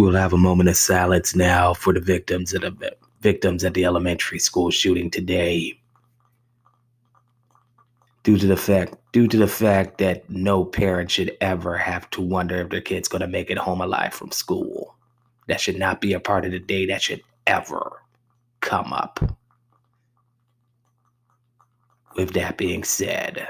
We'll have a moment of silence now for the victims of the victims at the elementary school shooting today. Due to the fact due to the fact that no parent should ever have to wonder if their kid's gonna make it home alive from school. That should not be a part of the day that should ever come up. With that being said,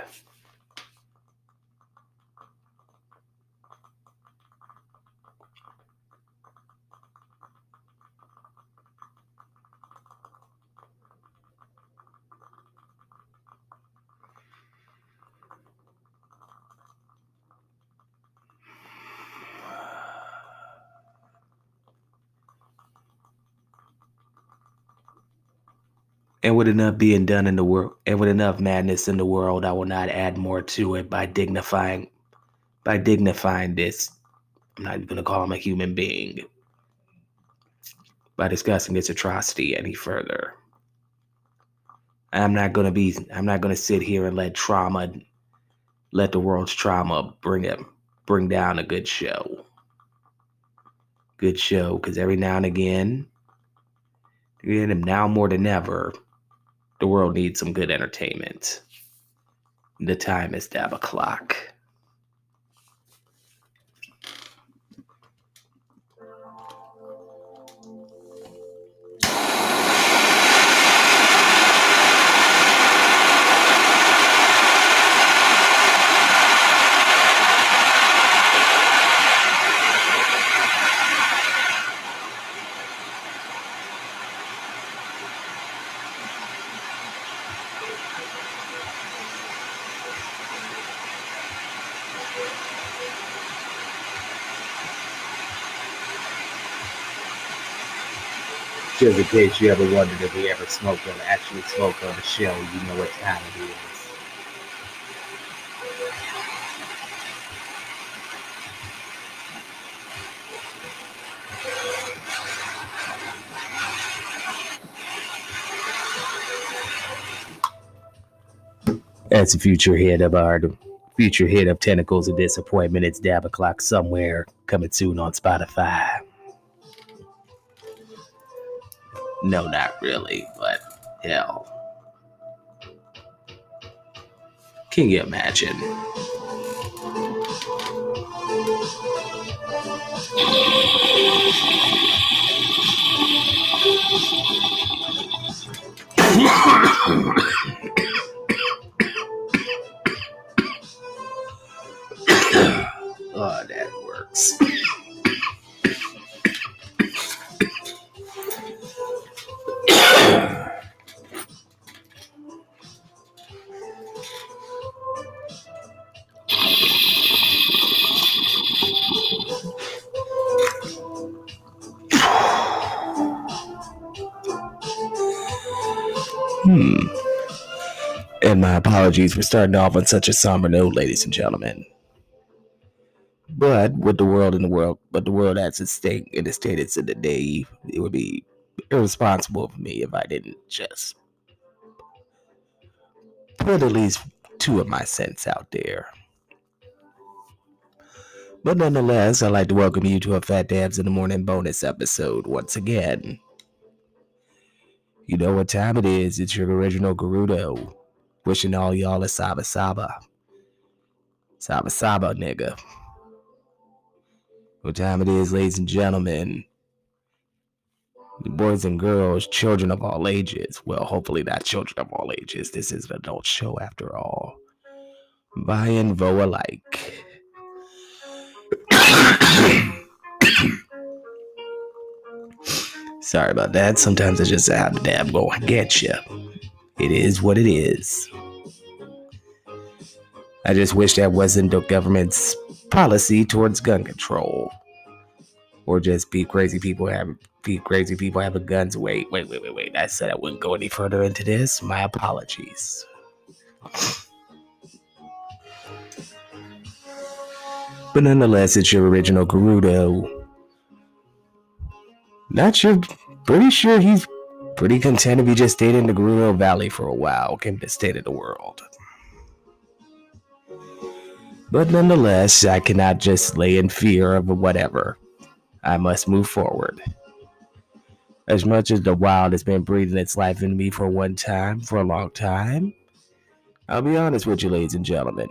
And with enough being done in the world, and with enough madness in the world, I will not add more to it by dignifying, by dignifying this. I'm not even going to call him a human being. By discussing this atrocity any further. I'm not going to be. I'm not going to sit here and let trauma, let the world's trauma bring it, bring down a good show. Good show, because every now and again, and now more than ever, the world needs some good entertainment. The time is dab o'clock. Just in case you ever wondered if we ever smoked on actually smoked on the show, you know what time it is. As the future head of our future head of Tentacles of Disappointment, it's Dab O'Clock somewhere, coming soon on Spotify. No, not really, but hell. Can you imagine? oh, that works. Apologies for starting off on such a somber note, ladies and gentlemen. But with the world in the world, but the world as its state in the state it's in today, it would be irresponsible of me if I didn't just put at least two of my cents out there. But nonetheless, I'd like to welcome you to a Phat Dabs in the Morning bonus episode once again. You know what time it is. It's your original Gerudo. Wishing all y'all a Saba Saba. Saba Saba, nigga. What time it is, ladies and gentlemen. Boys and girls, children of all ages. Well, hopefully not children of all ages. This is an adult show after all. Vai and voe alike. Sorry about that. Sometimes I just have to dab go. I get you. It is what it is. I just wish that wasn't the government's policy towards gun control. Or just be crazy people have be crazy people having guns. Wait, wait, wait, wait, wait. I said I wouldn't go any further into this. My apologies. But nonetheless, it's your original Gerudo. Not sure. Pretty sure he's pretty content if he just stayed in the Gerudo Valley for a while, came to state of the world. But nonetheless, I cannot just lay in fear of whatever. I must move forward. As much as the wild has been breathing its life in me for one time, for a long time, I'll be honest with you, ladies and gentlemen.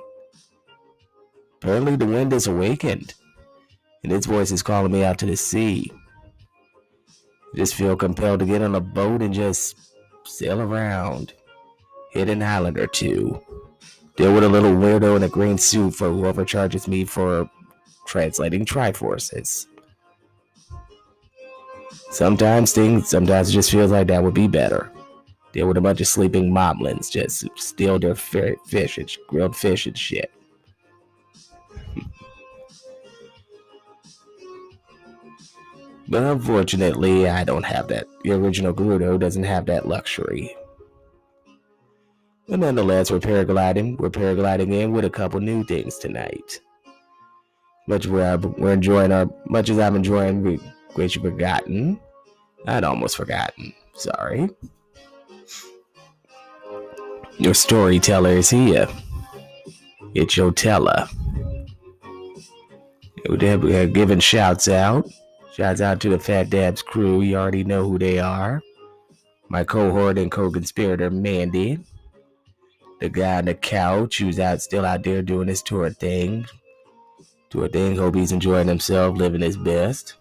Apparently, the wind has awakened, and its voice is calling me out to the sea. Just feel compelled to get on a boat and just sail around, hit an island or two, deal with a little weirdo in a green suit for whoever charges me for translating Triforces. Sometimes things, sometimes it just feels like that would be better. Deal with a bunch of sleeping moblins, just steal their fish and grilled fish and shit. But unfortunately, I don't have that. The original Gerudo doesn't have that luxury. But nonetheless, we're paragliding. We're paragliding in with a couple new things tonight. Much we're, enjoying our, much as I'm enjoying we Great You Forgotten. I'd almost forgotten. Sorry. Your storyteller is here. It's your teller. We're giving shouts out. Shouts out to the Phat Dabs crew. You already know who they are. My cohort and co-conspirator Mandy. The guy on the couch who's out still out there doing his tour thing. Tour thing. Hope he's enjoying himself, living his best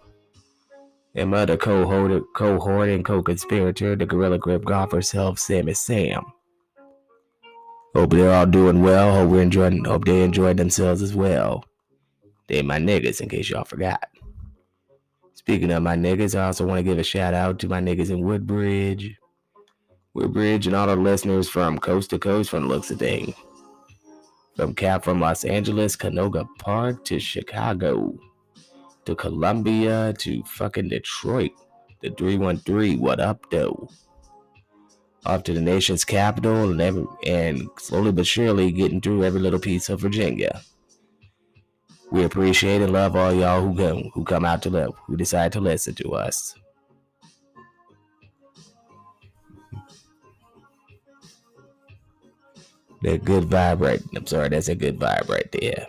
and my other cohort, cohort and co-conspirator, the Gorilla Grip golfer self, Sammy Sam. Hope they're all doing well. Hope we're enjoying. Hope they enjoyed themselves as well. They my niggas, in case y'all forgot. Speaking of my niggas, I also want to give a shout out to my niggas in Woodbridge, Woodbridge, and all the listeners from coast to coast, from the looks of things. From Cap, from Los Angeles, Canoga Park to Chicago to Columbia to fucking Detroit. The 313, what up, though? Off to the nation's capital and, every, and slowly but surely getting through every little piece of Virginia. We appreciate and love all y'all who come, who come out to live, who decide to listen to us. That good vibe right. I'm sorry, that's a good vibe right there.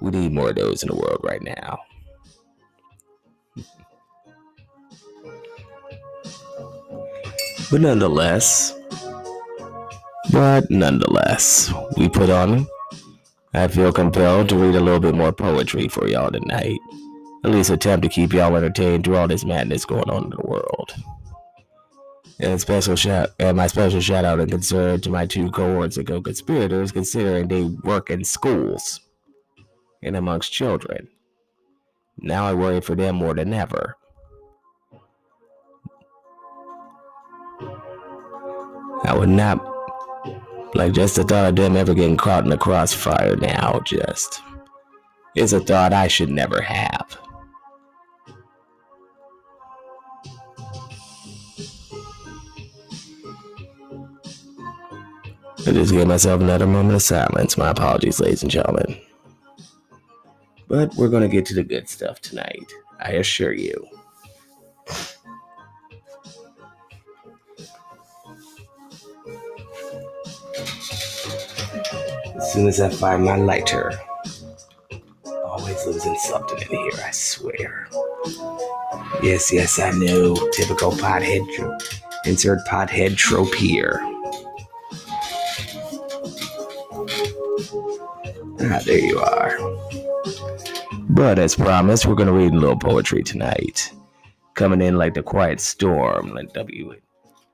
We need more of those in the world right now. But nonetheless, but nonetheless, we put on. I feel compelled to read a little bit more poetry for y'all tonight. At least attempt to keep y'all entertained through all this madness going on in the world. And special shout and my special shout out and concern to my two cohorts of co-conspirators, considering they work in schools and amongst children. Now I worry for them more than ever. I would not like just the thought of them ever getting caught in the crossfire now just is a thought I should never have. I just gave myself another moment of silence. My apologies, ladies and gentlemen. But we're going to get to the good stuff tonight, I assure you. Soon as I find my lighter, always losing something in here, I swear. Yes, yes, I know. Typical pothead. Trope. Insert pothead trope here. Ah, there you are. But as promised, we're gonna read a little poetry tonight. Coming in like the quiet storm, like W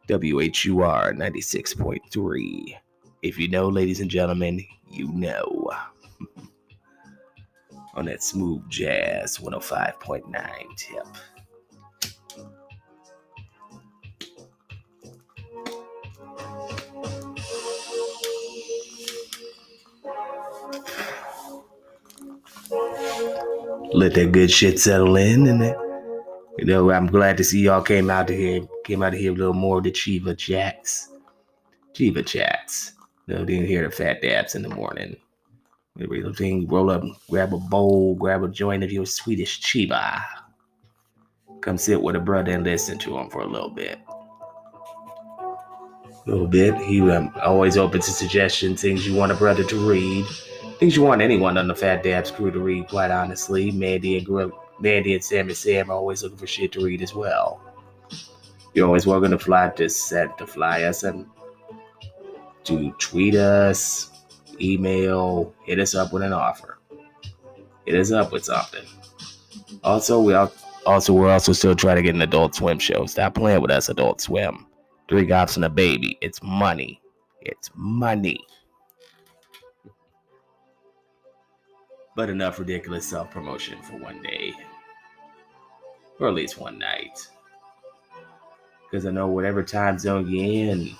WHUR 96.3. If you know, ladies and gentlemen, you know. On that smooth jazz 105.9 tip. Let that good shit settle in, and you know I'm glad to see y'all came out to here, came out to hear a little more of the Chiva chats, Chiva No, didn't hear the phat dabs in the morning. Every little thing, roll up, grab a bowl, grab a joint of your Swedish chiba. Come sit with a brother and listen to him for a little bit. A little bit. He um, always open to suggestions, things you want a brother to read, things you want anyone on the Phat Dabs crew to read, quite honestly. Mandy and Mandy and Sam and Sam are always looking for shit to read as well. You're always welcome to fly to set to fly us and to tweet us, email, hit us up with an offer. Hit us up with something. Also, we also we're also still trying to get an Adult Swim show. Stop playing with us, Adult Swim. Three cops and a baby. It's money. It's money. But enough ridiculous self promotion for one day. Or at least one night. Because I know whatever time zone you're in,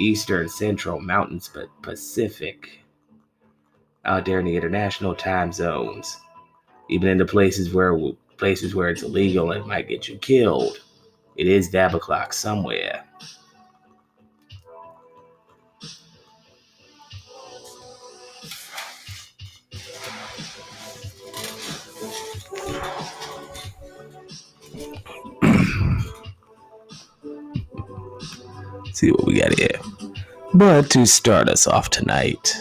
Eastern, Central, Mountains, but Pacific, out there in the international time zones, even in the places where places where it's illegal and might get you killed, it is dab o'clock somewhere. see what we got here. But to start us off tonight,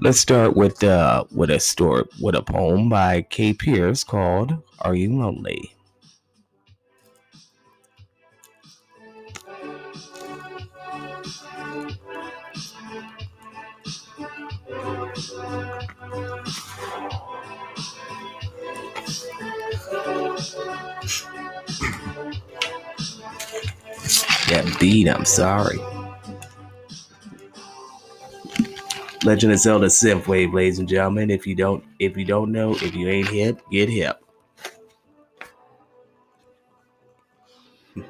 let's start with uh with a story with a poem by Kay Pierce called "Are You Lonely." That beat, I'm sorry. Legend of Zelda Synthwave, ladies and gentlemen. If you don't, if you don't know, if you ain't hip, get hip.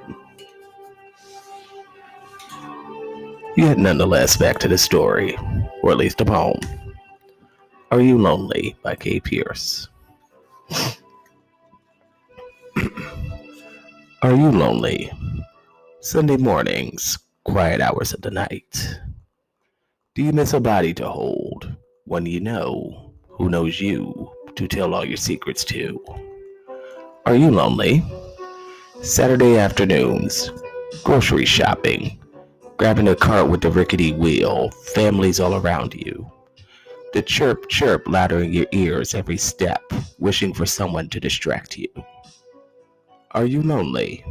Yet nonetheless, back to the story, or at least the poem. Are You Lonely by Kay Pierce. Are you lonely? Sunday mornings, quiet hours of the night. Do you miss a body to hold? One you know, who knows you, to tell all your secrets to? Are you lonely? Saturday afternoons, grocery shopping, grabbing a cart with the rickety wheel, families all around you. The chirp chirp louder in your ears every step, wishing for someone to distract you. Are you lonely?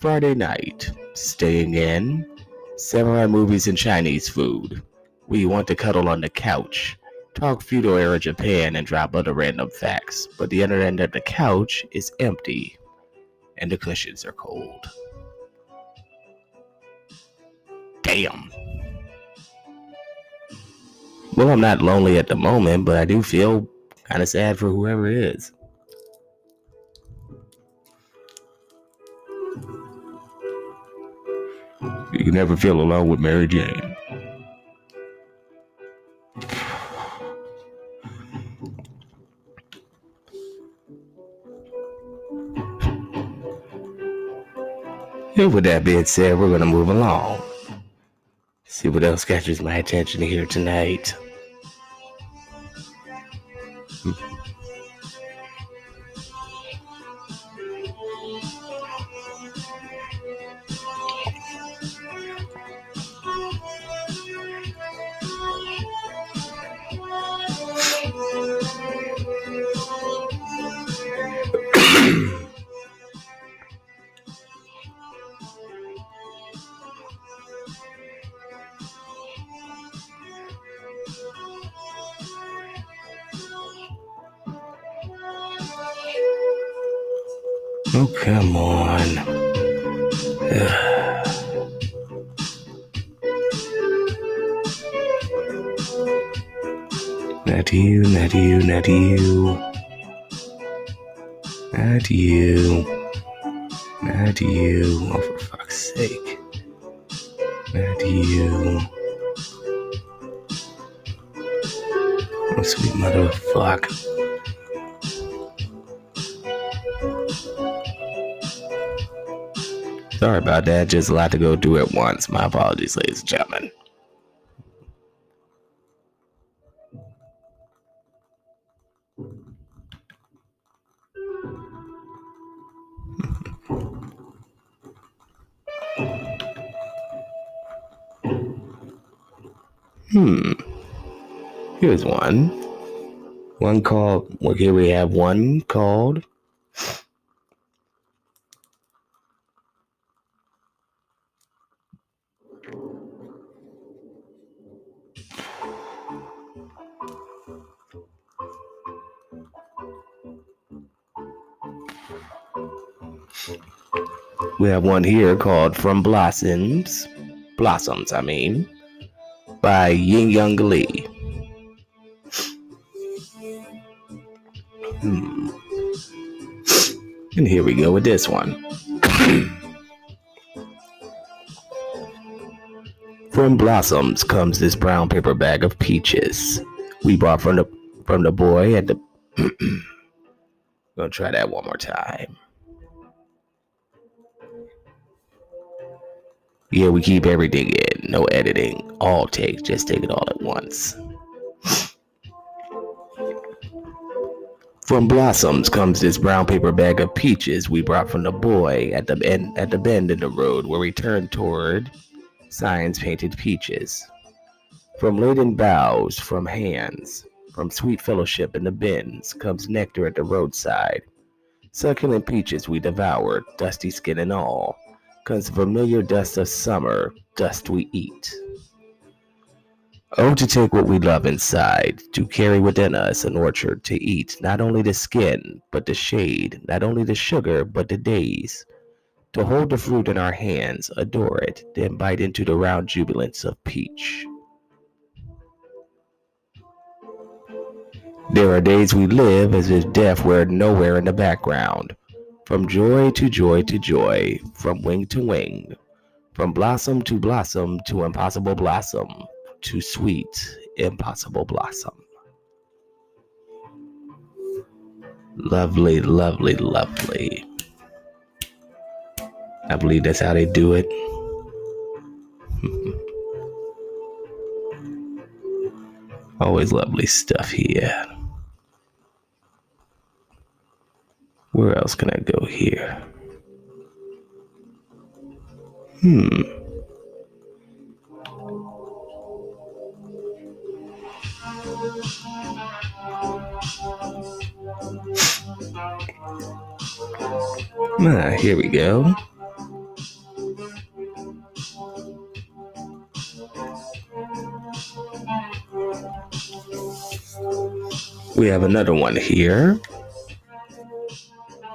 Friday night, staying in, samurai movies and Chinese food. We want to cuddle on the couch, talk feudal era Japan, and drop other random facts, but the other end of the couch is empty, and the cushions are cold. Damn. Well, I'm not lonely at the moment, but I do feel kind of sad for whoever is. You never feel alone with Mary Jane. And with that being said, we're going to move along. See what else catches my attention here tonight. That. Just a lot to go do at once. My apologies, ladies and gentlemen. hmm. Here's one. One called, well, here we have one called We have one here called From Blossoms, Blossoms, I mean, by Ying Young Lee. Hmm. And here we go with this one. from Blossoms comes this brown paper bag of peaches we bought from the from the boy at the. Gonna try that one more time. Yeah, we keep everything in, no editing, all takes, just take it all at once. From Blossoms comes this brown paper bag of peaches we brought from the boy at the end at the bend in the road where we turned toward signs painted peaches. From laden boughs, from hands, from sweet fellowship in the bins comes nectar at the roadside. Succulent peaches we devoured, dusty skin and all Cause familiar dust of summer, dust we eat. Oh, to take what we love inside, to carry within us an orchard to eat not only the skin, but the shade, not only the sugar, but the days. To hold the fruit in our hands, adore it, then bite into the round jubilance of peach. There are days we live as if death were nowhere in the background. From joy to joy to joy, from wing to wing, from blossom to blossom to impossible blossom, to sweet, impossible blossom. Lovely, lovely, lovely. I believe that's how they do it. Always lovely stuff here. Where else can I go here? Hmm. Ah, here we go. We have another one here.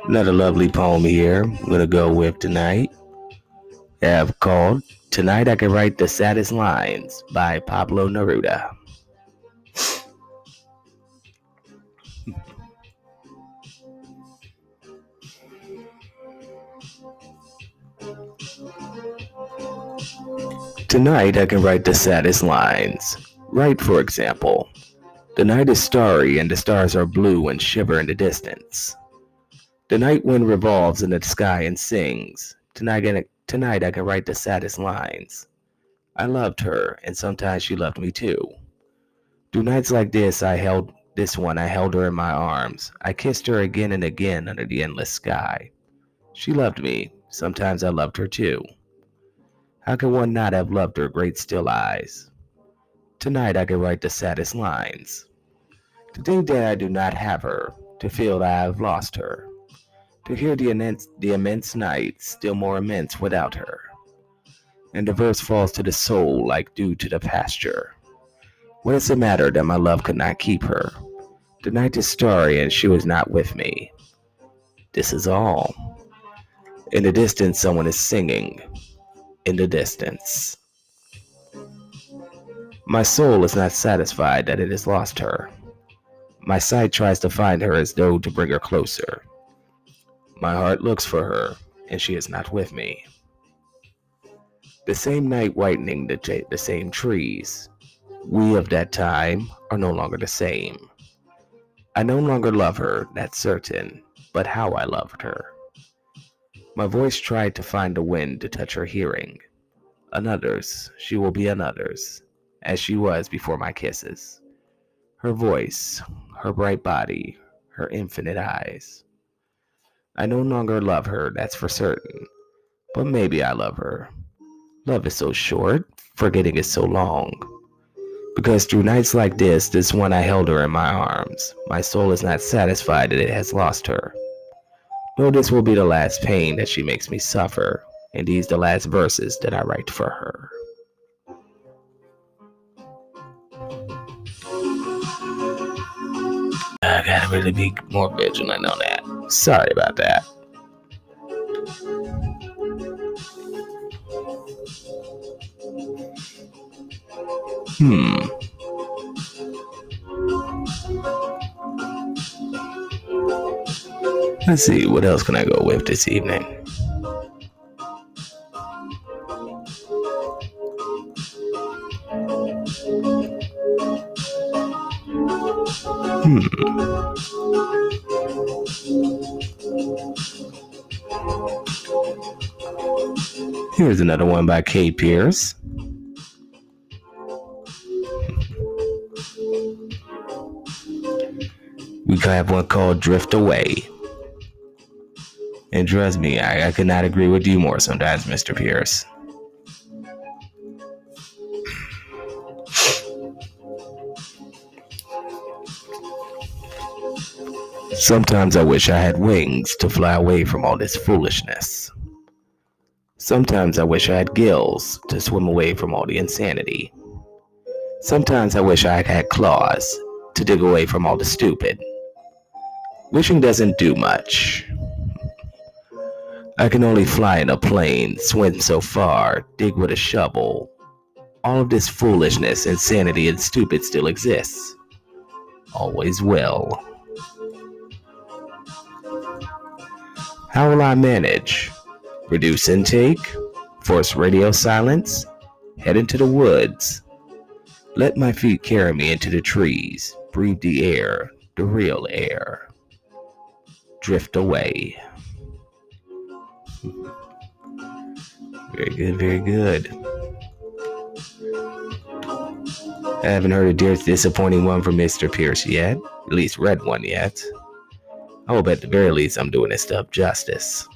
Another lovely poem here I'm going to go with tonight. I have called Tonight I Can Write the Saddest Lines by Pablo Neruda. Tonight I can write the saddest lines. Write, for example, The night is starry and the stars are blue and shiver in the distance. The night wind revolves in the sky and sings. Tonight, I, tonight I can write the saddest lines. I loved her, and sometimes she loved me too. Through nights like this, I held this one, I held her in my arms. I kissed her again and again under the endless sky. She loved me. Sometimes I loved her too. How can one not have loved her great still eyes? Tonight I can write the saddest lines. To think that I do not have her, to feel that I have lost her to hear the immense, the immense night still more immense without her. And the verse falls to the soul like dew to the pasture. What is the matter that my love could not keep her? The night is starry and she was not with me. This is all. In the distance, someone is singing. In the distance. My soul is not satisfied that it has lost her. My sight tries to find her as though to bring her closer. My heart looks for her, and she is not with me. The same night whitening the, the same trees. We of that time are no longer the same. I no longer love her, that's certain, but how I loved her. My voice tried to find a wind to touch her hearing. Another's, she will be another's, as she was before my kisses. Her voice, her bright body, her infinite eyes. I no longer love her, that's for certain. But maybe I love her. Love is so short, forgetting is so long. Because through nights like this, this one I held her in my arms, my soul is not satisfied that it has lost her. No, this will be the last pain that she makes me suffer, and these the last verses that I write for her. I gotta really be more vigilant on that. Sorry about that. Hmm. Let's see, what else can I go with this evening? Hmm. Here's another one by Kay Pierce. We have one called Drift Away. And trust me, I, I could not agree with you more sometimes, Mr. Pierce. Sometimes I wish I had wings to fly away from all this foolishness. Sometimes I wish I had gills to swim away from all the insanity. Sometimes I wish I had claws to dig away from all the stupid. Wishing doesn't do much. I can only fly in a plane, swim so far, dig with a shovel. All of this foolishness, insanity, and stupid still exists. Always will. How will I manage? Reduce intake, force radio silence, head into the woods. Let my feet carry me into the trees, breathe the air, the real air. Drift away. Very good, very good. I haven't heard a disappointing one from Mr. Pierce yet, at least read one yet. I hope at the very least I'm doing this stuff justice.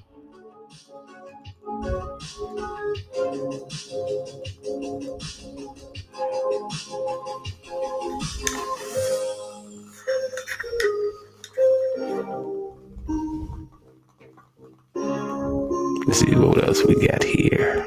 See what else we got here.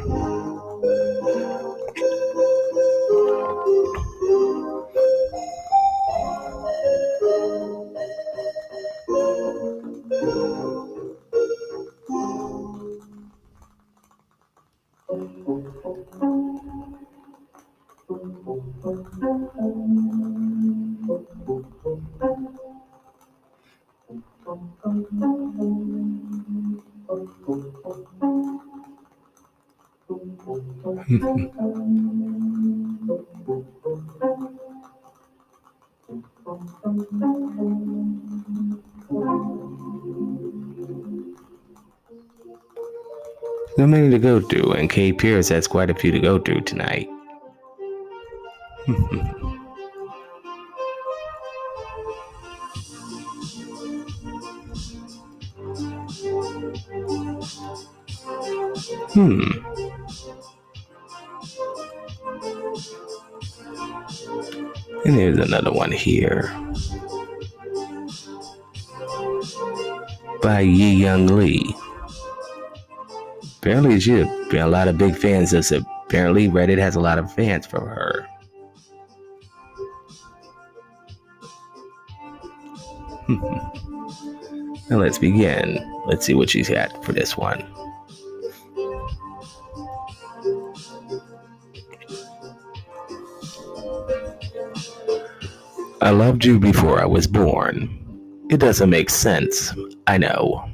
So many to go through, and Kay Pierce has quite a few to go through tonight. hmm. And here's another one here. By Yi Young Lee. Apparently, she has been a lot of big fans. This apparently Reddit has a lot of fans from her. now let's begin. Let's see what she's got for this one. I loved you before I was born. It doesn't make sense, I know.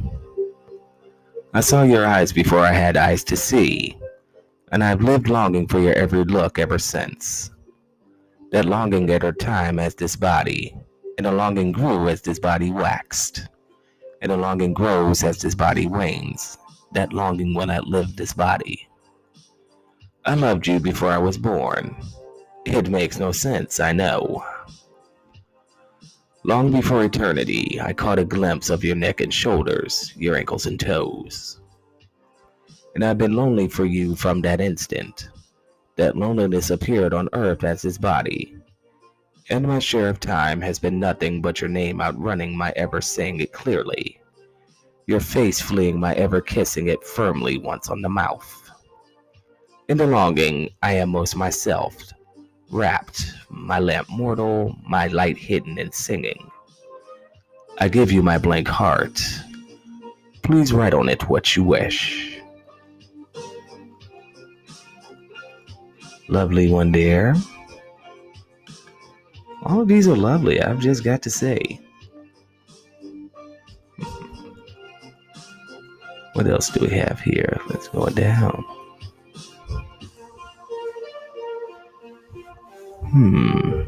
I saw your eyes before I had eyes to see, and I've lived longing for your every look ever since. That longing at her time as this body, and the longing grew as this body waxed, and the longing grows as this body wanes. That longing will outlive this body. I loved you before I was born. It makes no sense, I know. Long before eternity, I caught a glimpse of your neck and shoulders, your ankles and toes. And I've been lonely for you from that instant. That loneliness appeared on earth as his body, and my share of time has been nothing but your name outrunning my ever saying it clearly, your face fleeing my ever kissing it firmly once on the mouth. In the longing, I am most myself, wrapped, my lamp mortal, my light hidden and singing. I give you my blank heart. Please write on it what you wish. Lovely one, dear. All of these are lovely, I've just got to say. What else do we have here? Let's go down. Hmm.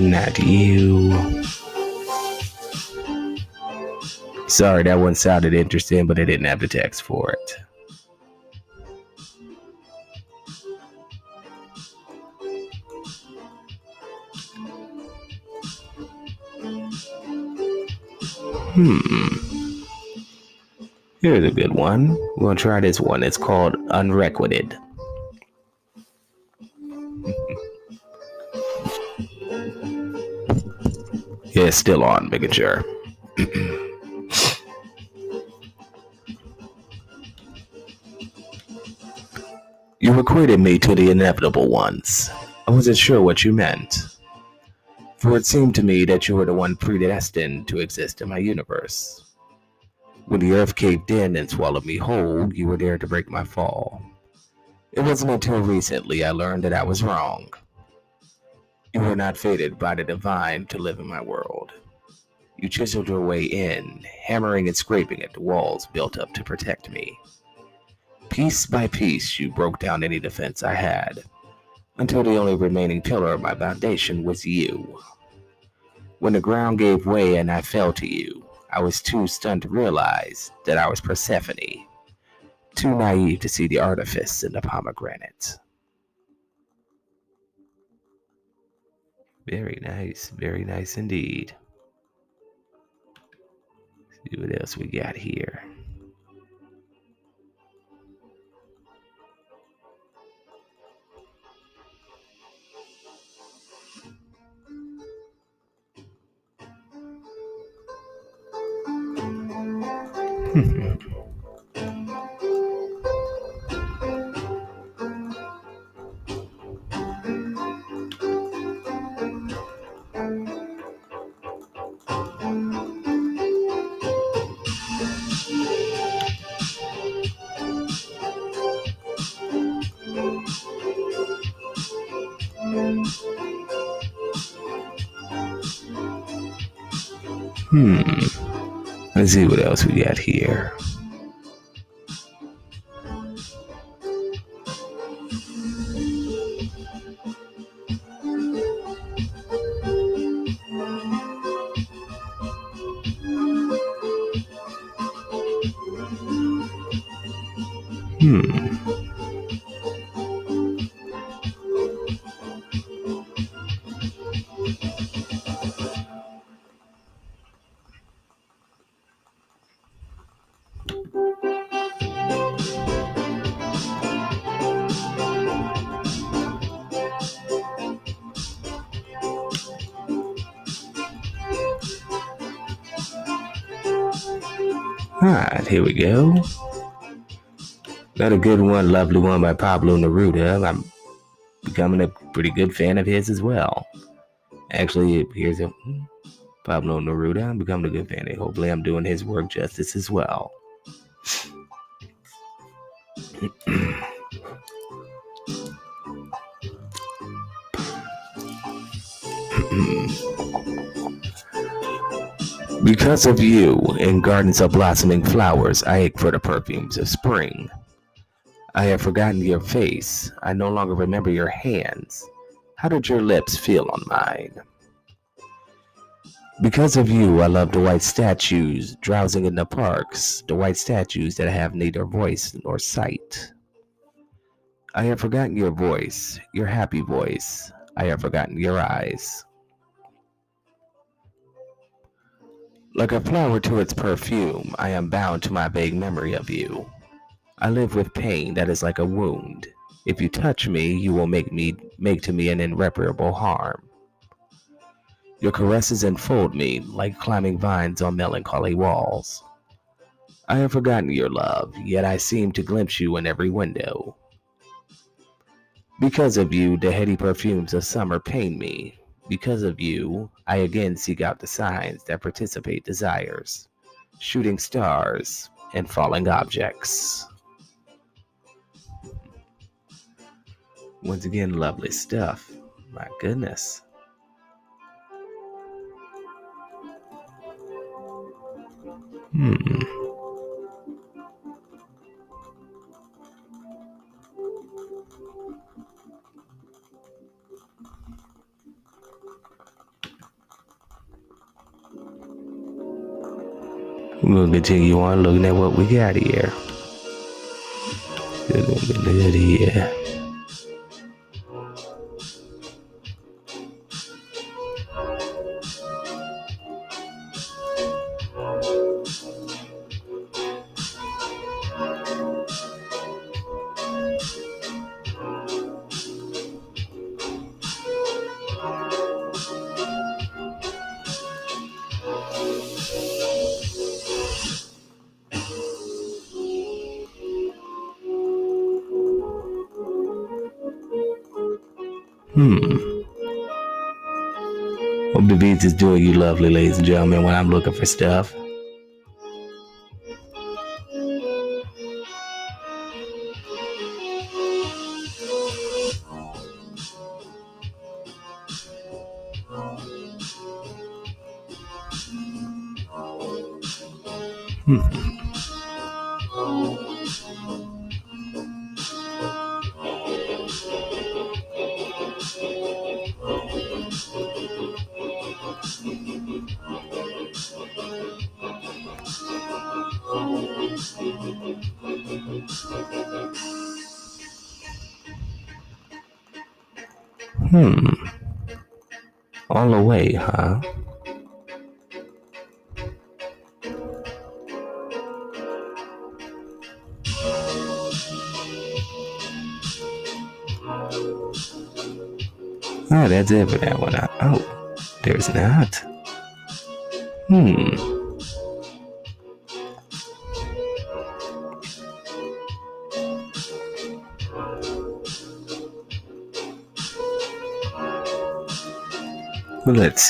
Not you. Sorry, that one sounded interesting, but I didn't have the text for it. Hmm. Here's a good one. We're gonna try this one. It's called Unrequited. Still on, making sure. you equated me to the inevitable ones. I wasn't sure what you meant. For it seemed to me that you were the one predestined to exist in my universe. When the earth caved in and swallowed me whole, you were there to break my fall. It wasn't until recently I learned that I was wrong. You were not fated by the divine to live in my world. You chiseled your way in, hammering and scraping at the walls built up to protect me. Piece by piece, you broke down any defense I had, until the only remaining pillar of my foundation was you. When the ground gave way and I fell to you, I was too stunned to realize that I was Persephone, too naive to see the artifice in the pomegranate. Very nice, very nice indeed. See what else we got here. Hmm. Let's see what else we got here. One, lovely one by Pablo Neruda. I'm becoming a pretty good fan of his as well. Actually, here's a Pablo Neruda. I'm becoming a good fan. Of. Hopefully, I'm doing his work justice as well. Because of you, in gardens of blossoming flowers, I ache for the perfumes of spring. I have forgotten your face. I no longer remember your hands. How did your lips feel on mine? Because of you, I love the white statues drowsing in the parks, the white statues that have neither voice nor sight. I have forgotten your voice, your happy voice. I have forgotten your eyes. Like a flower to its perfume, I am bound to my vague memory of you. I live with pain that is like a wound. If you touch me, you will make me make to me an irreparable harm. Your caresses enfold me like climbing vines on melancholy walls. I have forgotten your love, yet I seem to glimpse you in every window. Because of you, the heady perfumes of summer pain me. Because of you, I again seek out the signs that participate desires, shooting stars and falling objects. Once again, lovely stuff. My goodness. Hmm. Gonna continue on looking at what we got here. Look at here. Lovely ladies and gentlemen, when I'm looking for stuff.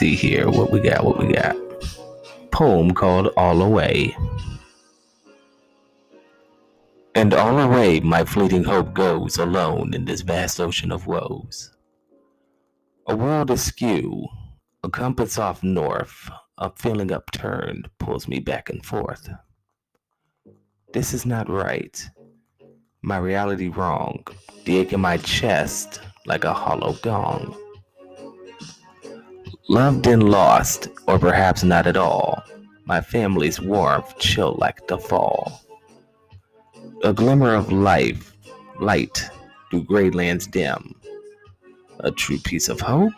See here what we got. What we got. Poem called All Away. And all away my fleeting hope goes alone in this vast ocean of woes. A world askew, a compass off north, a feeling upturned pulls me back and forth. This is not right. My reality wrong, the ache in my chest like a hollow gong. Loved and lost, or perhaps not at all. My family's warmth chill like the fall. A glimmer of life, light through gray lands dim. A true piece of hope,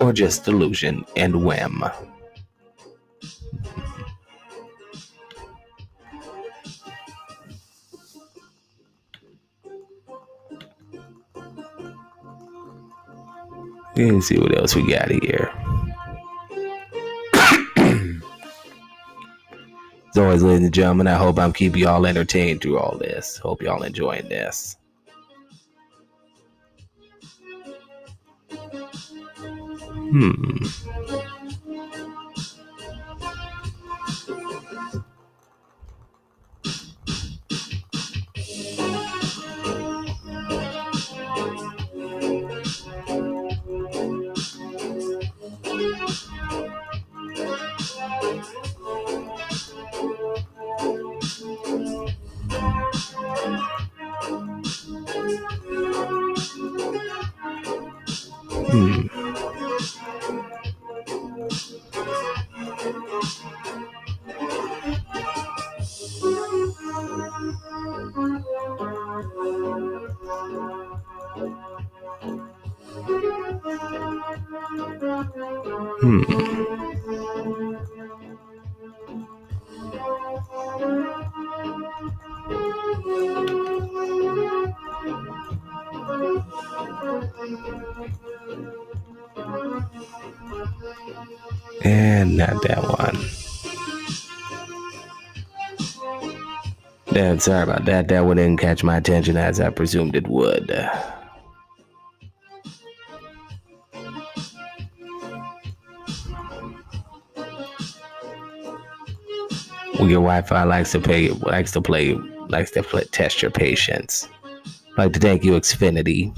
or just delusion and whim. Let's see what else we got here. As always, ladies and gentlemen, I hope I'm keeping y'all entertained through all this. Hope y'all enjoying this. Hmm. Indeed. Hmm. That one. Damn, sorry about that. That one didn't catch my attention as I presumed it would. When your Wi-Fi uh, likes to pay, likes to play, likes to play, test your patience. I'd like to thank you, Xfinity,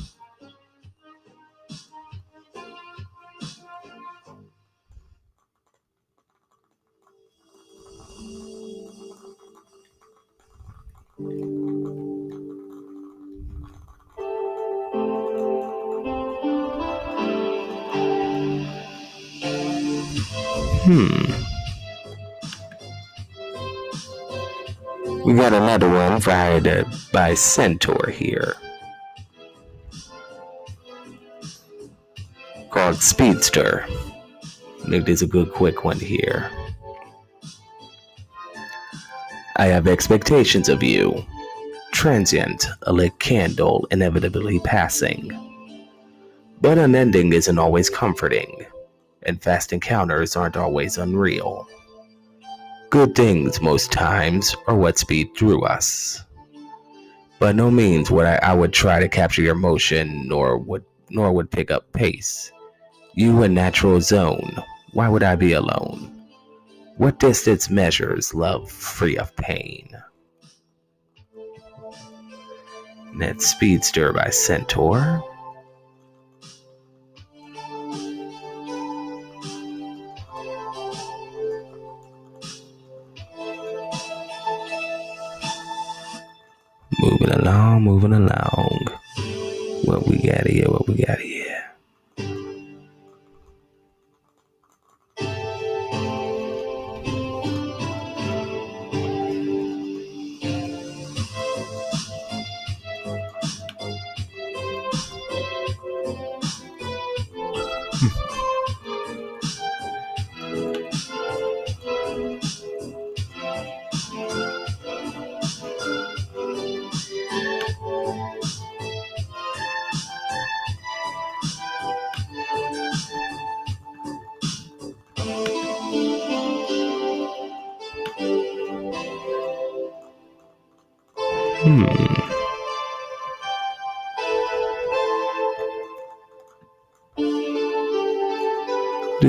Hmm. We got another one fired by Centaur here. Called Speedster. I think there's a good quick one here. I have expectations of you. Transient, a lit candle, inevitably passing. But unending isn't always comforting and fast encounters aren't always unreal. Good things, most times, are what speed through us. By no means would I, I would try to capture your motion, nor would nor would pick up pace. You a natural zone. Why would I be alone? What distance measures love free of pain? Net Speedster by Centaur. Moving along. What we got here, what we got here.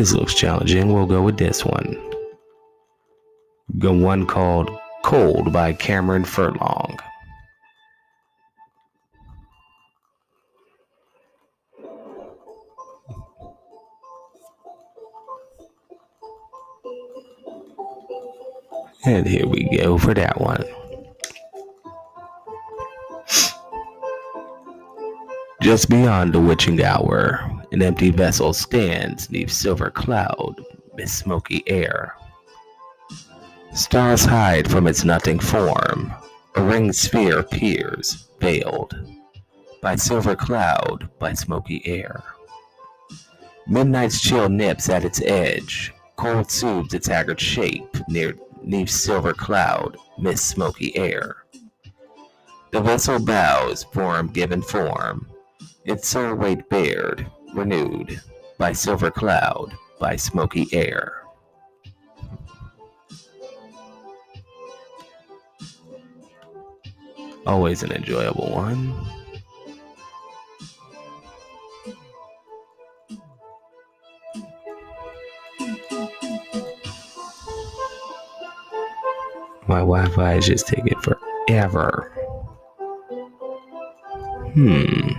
This looks challenging. We'll go with this one. The one called Cold by Cameron Furlong. And here we go for that one. Just beyond the witching hour, an empty vessel stands neath silver cloud, mid smoky air. Stars hide from its nothing form. A ringed sphere appears, veiled by silver cloud, by smoky air. Midnight's chill nips at its edge, cold soothes its haggard shape near neath silver cloud, mist smoky air. The vessel bows, form given form, its soul weight bared, renewed by silver cloud, by smoky air. Always an enjoyable one. My Wi-Fi is just taking forever. Hmm.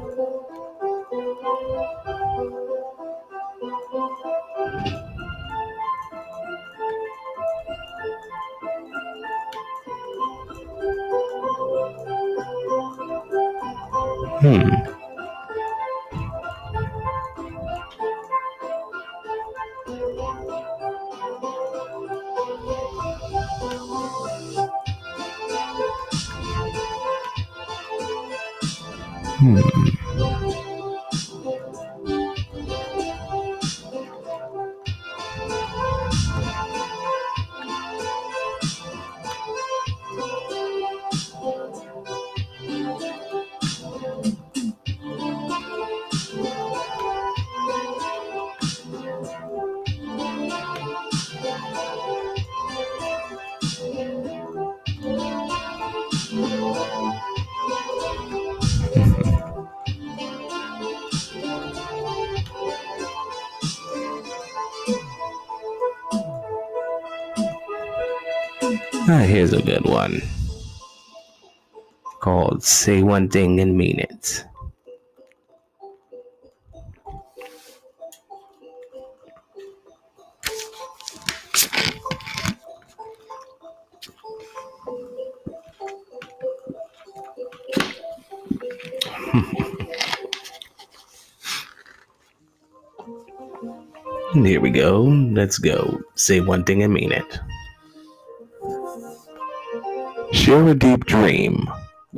Say One Thing and Mean It. Here we go. Let's go. Say one thing and mean it. Share a deep dream,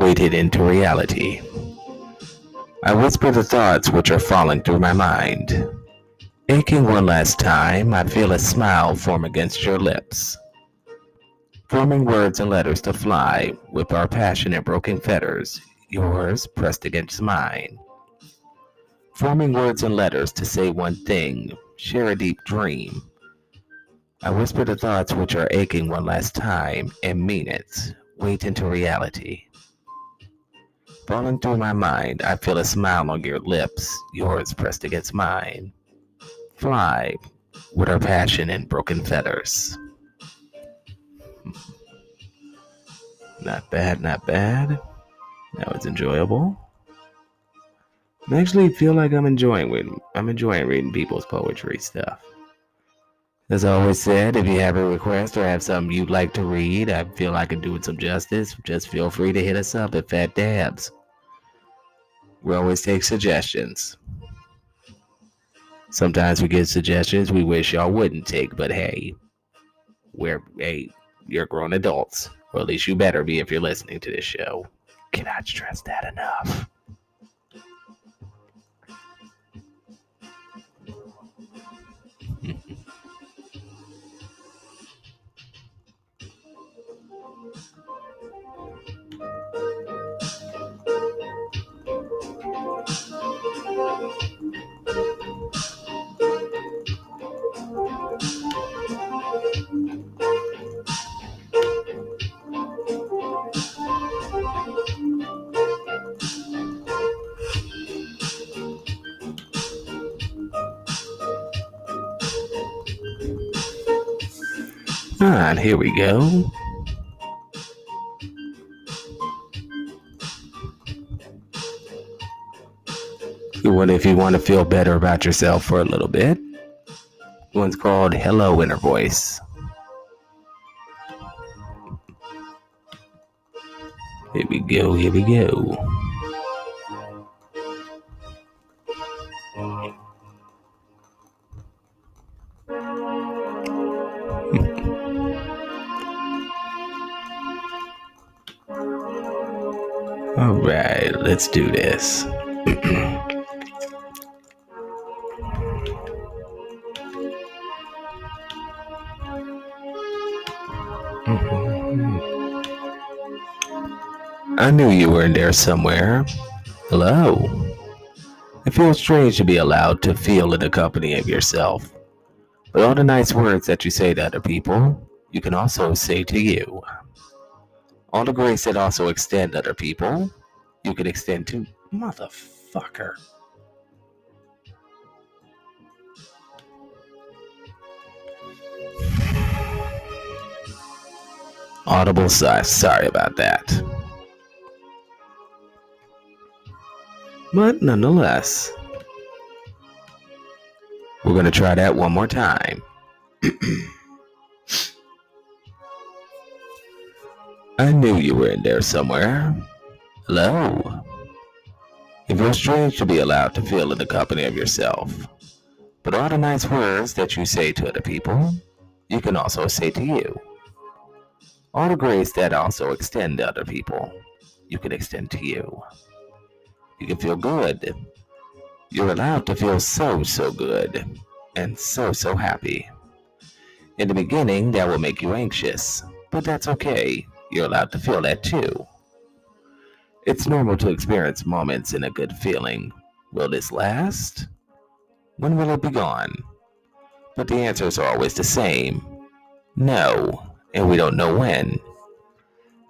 weighted into reality. I whisper the thoughts which are falling through my mind. Aching one last time, I feel a smile form against your lips. Forming words and letters to fly with our passionate broken fetters, yours pressed against mine. Forming words and letters to say one thing, share a deep dream. I whisper the thoughts which are aching one last time and mean it, wait into reality. Falling through my mind, I feel a smile on your lips, yours pressed against mine. Fly with our passion and broken feathers. Not bad, not bad. That was enjoyable. I actually feel like I'm enjoying reading, I'm enjoying reading people's poetry stuff. As I always said, if you have a request or have something you'd like to read, I feel I could do it some justice, just feel free to hit us up at Phat Dabs. We always take suggestions. Sometimes we get suggestions we wish y'all wouldn't take, but hey, we're hey, you're grown adults. Or at least you better be if you're listening to this show. Cannot stress that enough. Here we go. What if you want to feel better about yourself for a little bit? One's called Hello Inner Voice. Here we go, here we go. Let's do this. I knew you were in there somewhere. Hello. It feels strange to be allowed to feel in the company of yourself. But all the nice words that you say to other people, you can also say to you. All the grace that also extend to other people, you could extend to motherfucker. Audible sigh. Sorry about that. But nonetheless, we're going to try that one more time. I knew you were in there somewhere. Hello. It feels strange to be allowed to feel in the company of yourself. But all the nice words that you say to other people, you can also say to you. All the grace that also extend to other people, you can extend to you. You can feel good. You're allowed to feel so, so good and so, so happy. In the beginning, that will make you anxious, but that's okay. You're allowed to feel that too. It's normal to experience moments in a good feeling. Will this last? When will it be gone? But the answers are always the same no, and we don't know when.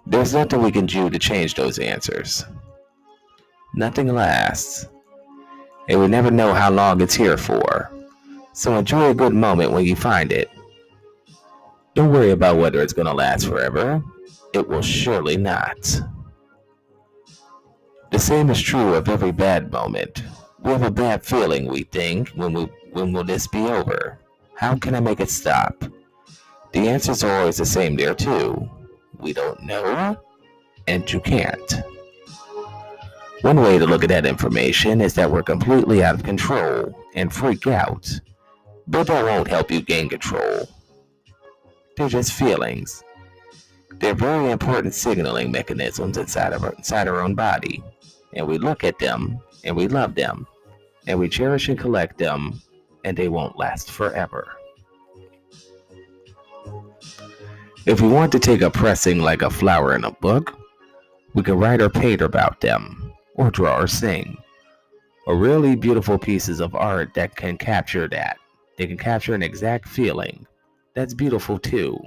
There's nothing we can do to change those answers. Nothing lasts, and we never know how long it's here for. So enjoy a good moment when you find it. Don't worry about whether it's going to last forever. It will surely not. The same is true of every bad moment. We have a bad feeling, we think, when we when will this be over? How can I make it stop? The answers are always the same there too. We don't know, and you can't. One way to look at that information is that we're completely out of control and freak out. But that won't help you gain control. They're just feelings. They're very important signaling mechanisms inside of our, inside our own body. And we look at them and we love them and we cherish and collect them and they won't last forever. If we want to take a pressing like a flower in a book, we can write or paint about them, or draw or sing, or really beautiful pieces of art that can capture that. They can capture an exact feeling. That's beautiful too,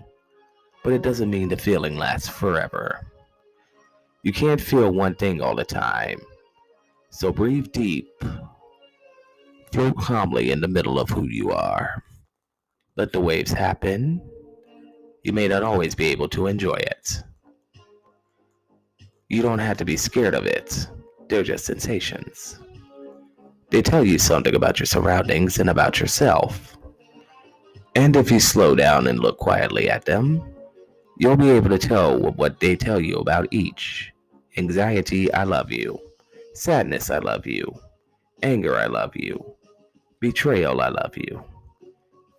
but it doesn't mean the feeling lasts forever. You can't feel one thing all the time. So breathe deep. Float calmly in the middle of who you are. Let the waves happen you may not always be able to enjoy it. You don't have to be scared of it, they're just sensations. They tell you something about your surroundings and about yourself. And if you slow down and look quietly at them, you'll be able to tell what they tell you about each. Anxiety, I love you. Sadness, I love you. Anger, I love you. Betrayal, I love you.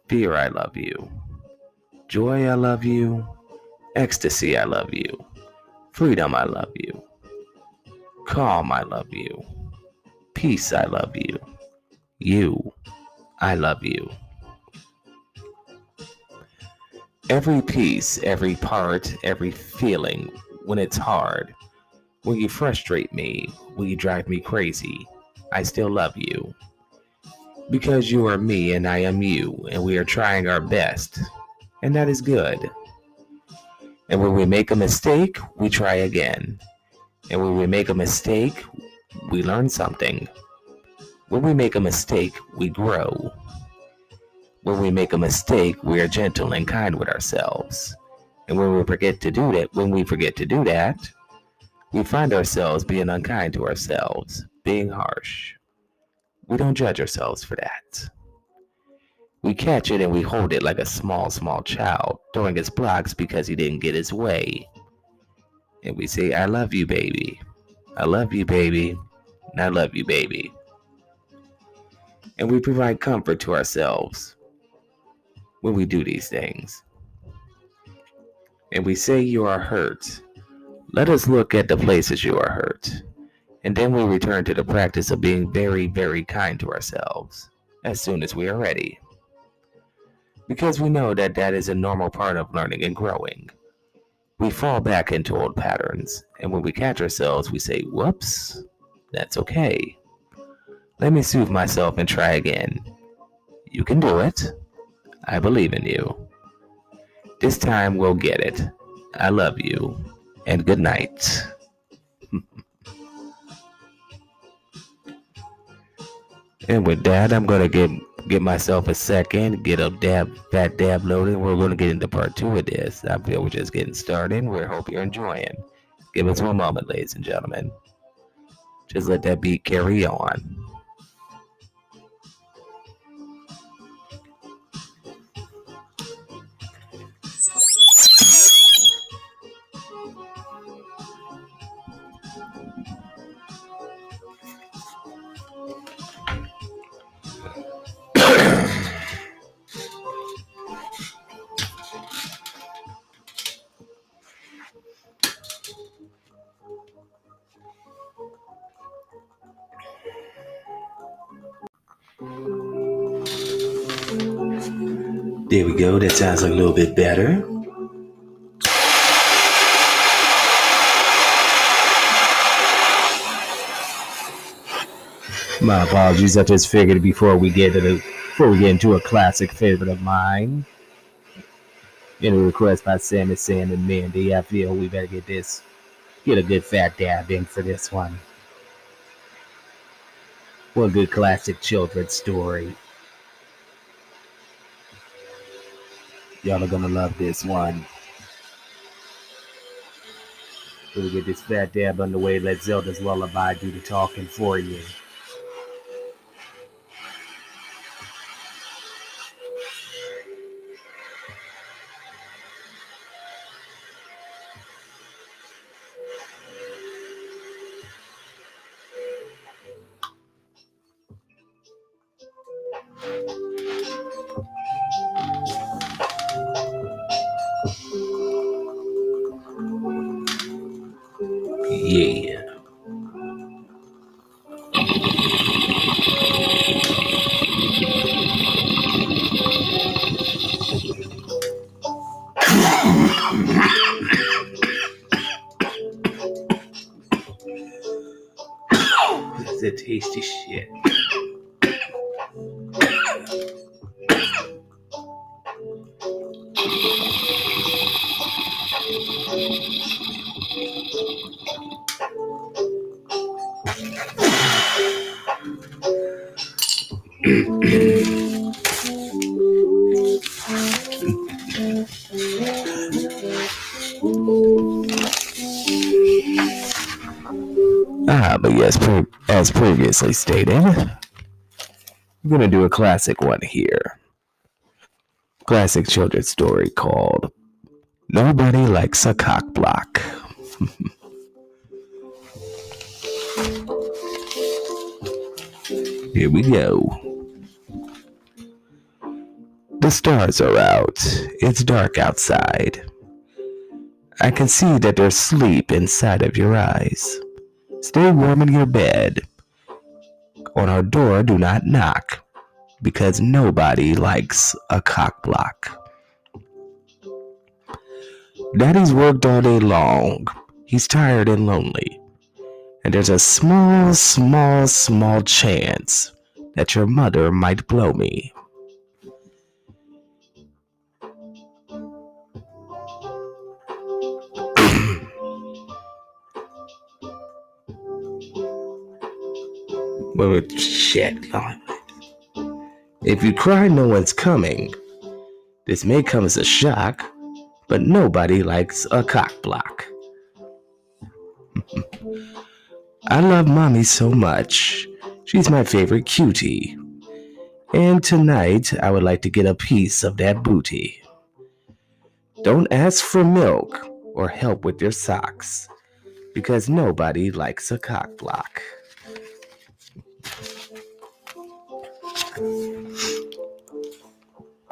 Fear, I love you. Joy, I love you. Ecstasy, I love you. Freedom, I love you. Calm, I love you. Peace, I love you. You, I love you. Every piece, every part, every feeling, when it's hard, when you frustrate me, when you drive me crazy, I still love you. Because you are me and I am you, and we are trying our best and that is good. And when we make a mistake, we try again. And when we make a mistake, we learn something. When we make a mistake, we grow. When we make a mistake, we are gentle and kind with ourselves. And when we forget to do that, when we forget to do that, we find ourselves being unkind to ourselves, being harsh. We don't judge ourselves for that. We catch it and we hold it like a small, small child, throwing his blocks because he didn't get his way. And we say, I love you, baby. I love you, baby. And I love you, baby. And we provide comfort to ourselves when we do these things. And we say you are hurt. Let us look at the places you are hurt. And then we return to the practice of being very, very kind to ourselves as soon as we are ready because we know that that is a normal part of learning and growing. We fall back into old patterns, and when we catch ourselves, we say, Whoops, that's okay. Let me soothe myself and try again. You can do it. I believe in you. This time we'll get it. I love you, and good night. and with that, I'm to get give myself a second, get up dab fat dab loaded. We're gonna get into part two of this. I feel we're just getting started. We hope you're enjoying. Give us one moment, ladies and gentlemen. Just let that beat carry on. Go. That sounds a little bit better. My apologies. I just figured before we get to the before we get into a classic favorite of mine. In a request by Sammy Sam and Mandy, I feel we better get this get a good fat dab in for this one. What good classic children's story. Y'all are gonna love this one. We'll get this fat dab underway. Let Zelda's lullaby do the talking for you. Ah, but yes, pre- as previously stated, I'm gonna do a classic one here. Classic children's story called "Nobody Likes a Cock Block." Here we go. The stars are out. It's dark outside. I can see that there's sleep inside of your eyes. Stay warm in your bed. On our door, do not knock, because nobody likes a cock block. Daddy's worked all day long. He's tired and lonely. And there's a small, small, small chance that your mother might blow me. Well, shit. If you cry, no one's coming. This may come as a shock, but nobody likes a cock block. I love mommy so much. She's my favorite cutie. And tonight, I would like to get a piece of that booty. Don't ask for milk or help with your socks, because nobody likes a cock block.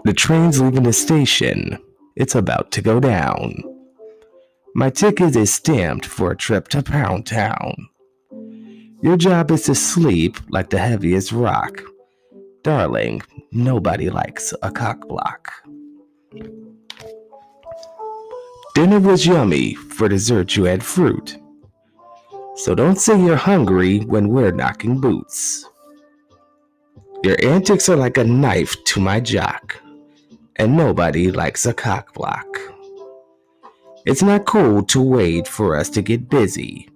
The train's leaving the station. It's about to go down. My ticket is stamped for a trip to Pound Town. Your job is to sleep like the heaviest rock. Darling, nobody likes a cock block. Dinner was yummy. For dessert, you had fruit. So don't say you're hungry when we're knocking boots. Your antics are like a knife to my jock, and nobody likes a cock block. It's not cool to wait for us to get busy,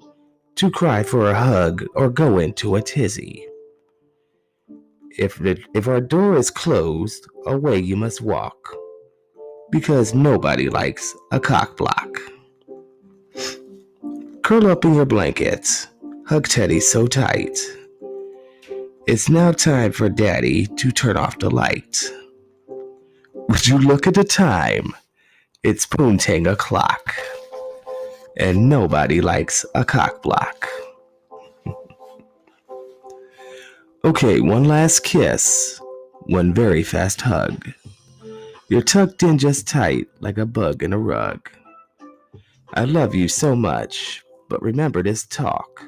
to cry for a hug or go into a tizzy. If, the, if our door is closed, away you must walk, because nobody likes a cock block. Curl up in your blankets, hug Teddy so tight. It's now time for Daddy to turn off the light. Would you look at the time? It's poontang o'clock. And nobody likes a cock block. okay, one last kiss. One very fast hug. You're tucked in just tight like a bug in a rug. I love you so much, but remember this talk.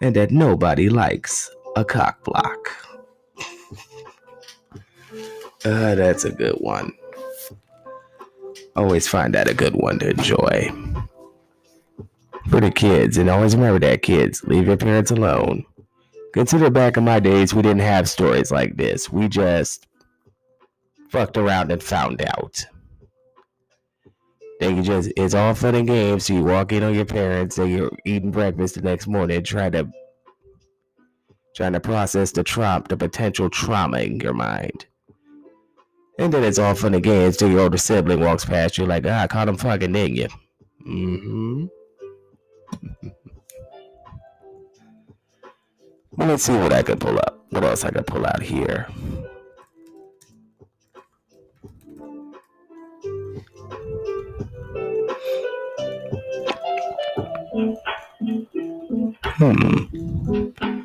And that nobody likes a cock block. Uh, that's a good one. Always find that a good one to enjoy. For the kids, and always remember that, kids, leave your parents alone. Consider back in my days, we didn't have stories like this. We just fucked around and found out. They just, it's all fun and games. So you walk in on your parents and you're eating breakfast the next morning, trying to, trying to process the trauma, the potential trauma in your mind. And then it's all fun and games till your older sibling walks past you like, ah, I caught him fucking, didn't you? Mm-hmm. well, let's see what I can pull up. What else I can pull out here? Hmm.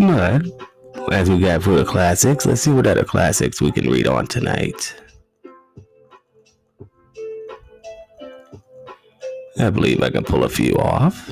But as we got for the classics, let's see what other classics we can read on tonight. I believe I can pull a few off.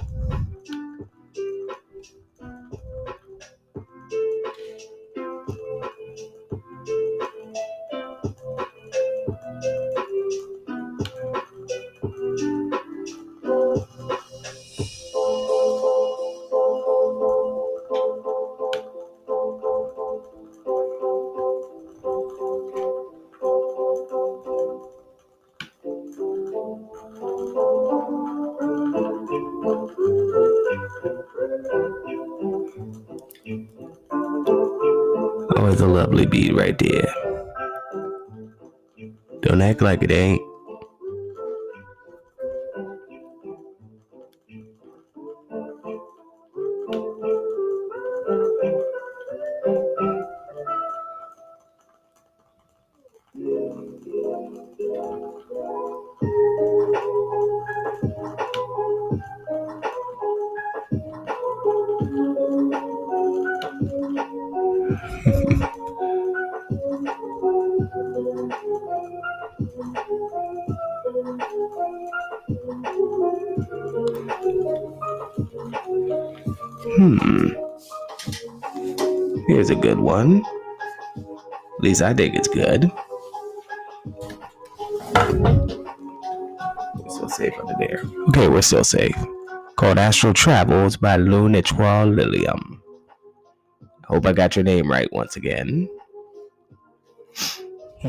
Always a lovely beat right there. Don't act like it ain't. Least I think it's good. We're still safe under there. Okay, we're still safe. Called Astral Travels by Lunitwal Lilium. Hope I got your name right once again.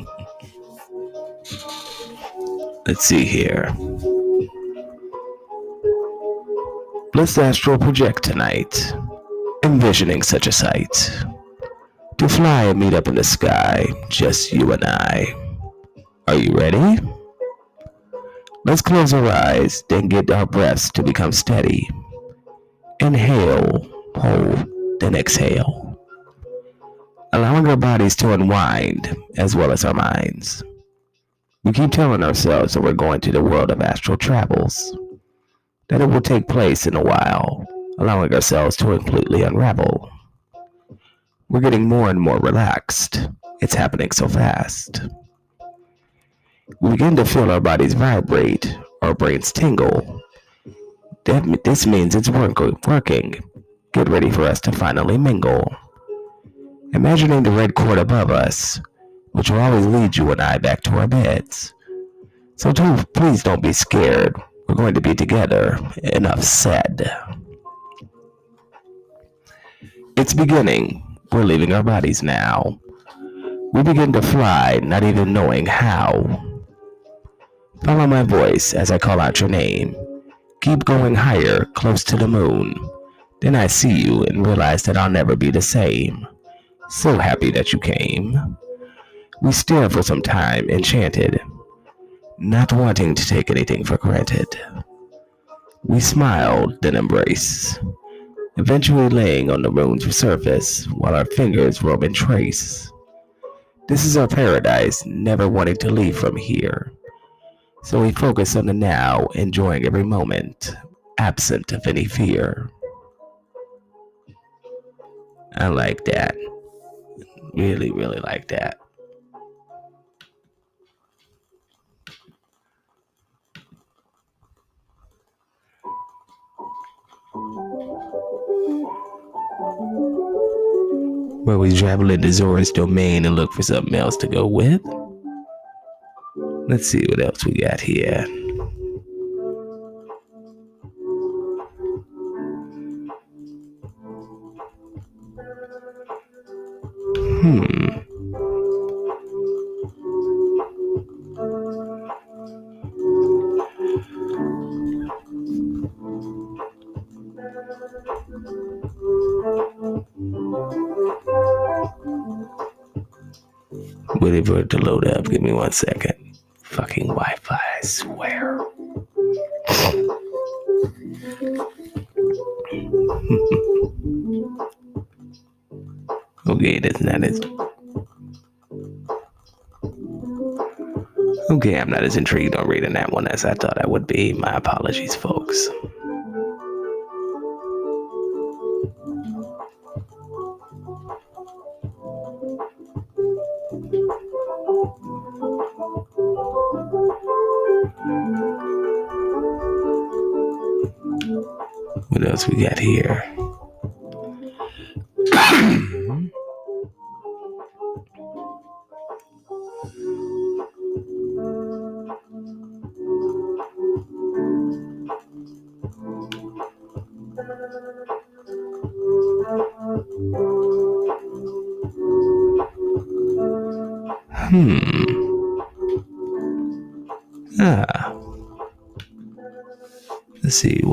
Let's see here. Let's astral project tonight, envisioning such a sight. Fly and meet up in the sky, just you and I. Are you ready? Let's close our eyes, then get our breaths to become steady. Inhale, hold, then exhale. Allowing our bodies to unwind as well as our minds. We keep telling ourselves that we're going to the world of astral travels that it will take place in a while, allowing ourselves to completely unravel. We're getting more and more relaxed. It's happening so fast. We begin to feel our bodies vibrate, our brains tingle. That, this means it's working. Get ready for us to finally mingle. Imagining the red cord above us, which will always lead you and I back to our beds. So don't, please don't be scared. We're going to be together. Enough said. It's beginning. We're leaving our bodies now. We begin to fly, not even knowing how. Follow my voice as I call out your name. Keep going higher, close to the moon. Then I see you and realize that I'll never be the same. So happy that you came. We stare for some time, enchanted not wanting to take anything for granted. We smile, then embraced, eventually laying on the moon's surface while our fingers roam in trace. This is our paradise, never wanting to leave from here. So we focus on the now, enjoying every moment, absent of any fear. I like that. Really, really like that. Where we travel into Zora's domain and look for something else to go with. Let's see what else we got here. Hmm. Waiting for it to load up. Give me one second. Fucking Wi Fi, I swear. okay, that's not as. Okay, I'm not as intrigued on reading that one as I thought I would be. My apologies, folks. What else we got here?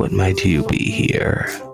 what might you be here?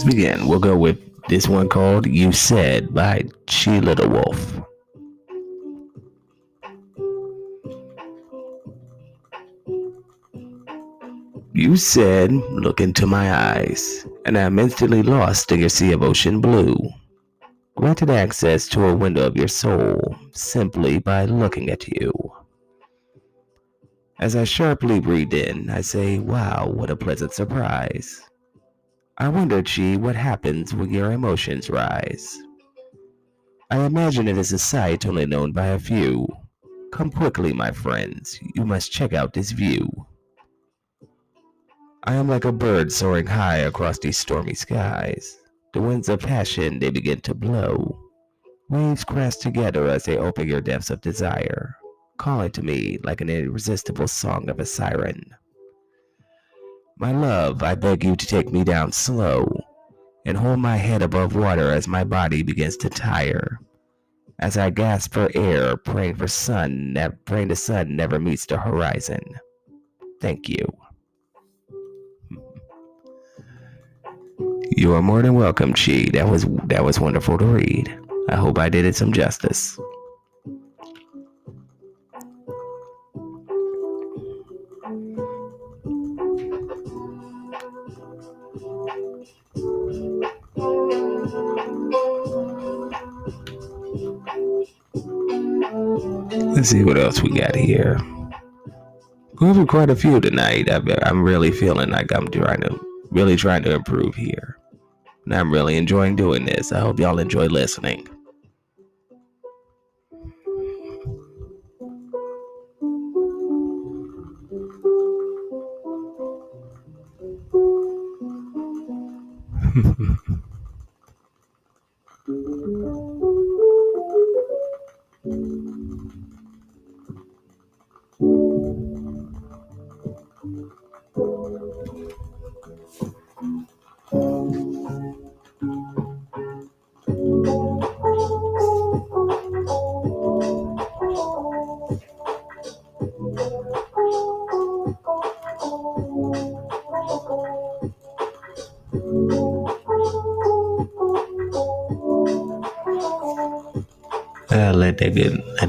Let's begin. We'll go with this one called You Said by She Little Wolf. You said, Look into my eyes, and I'm instantly lost in your sea of ocean blue. Granted access to a window of your soul simply by looking at you. As I sharply breathe in, I say, Wow, what a pleasant surprise. I wonder, Chi, what happens when your emotions rise. I imagine it is a sight only known by a few. Come quickly, my friends, you must check out this view. I am like a bird soaring high across these stormy skies. The winds of passion they begin to blow. Waves crash together as they open your depths of desire, calling to me like an irresistible song of a siren. My love, I beg you to take me down slow and hold my head above water as my body begins to tire. As I gasp for air, praying for sun, ne- praying the sun never meets the horizon. Thank you. You are more than welcome, Chi. That was that was wonderful to read. I hope I did it some justice. Let's see what else we got here. We're having quite a few tonight. I, I'm really feeling like I'm trying to, really trying to improve here. And I'm really enjoying doing this. I hope y'all enjoy listening.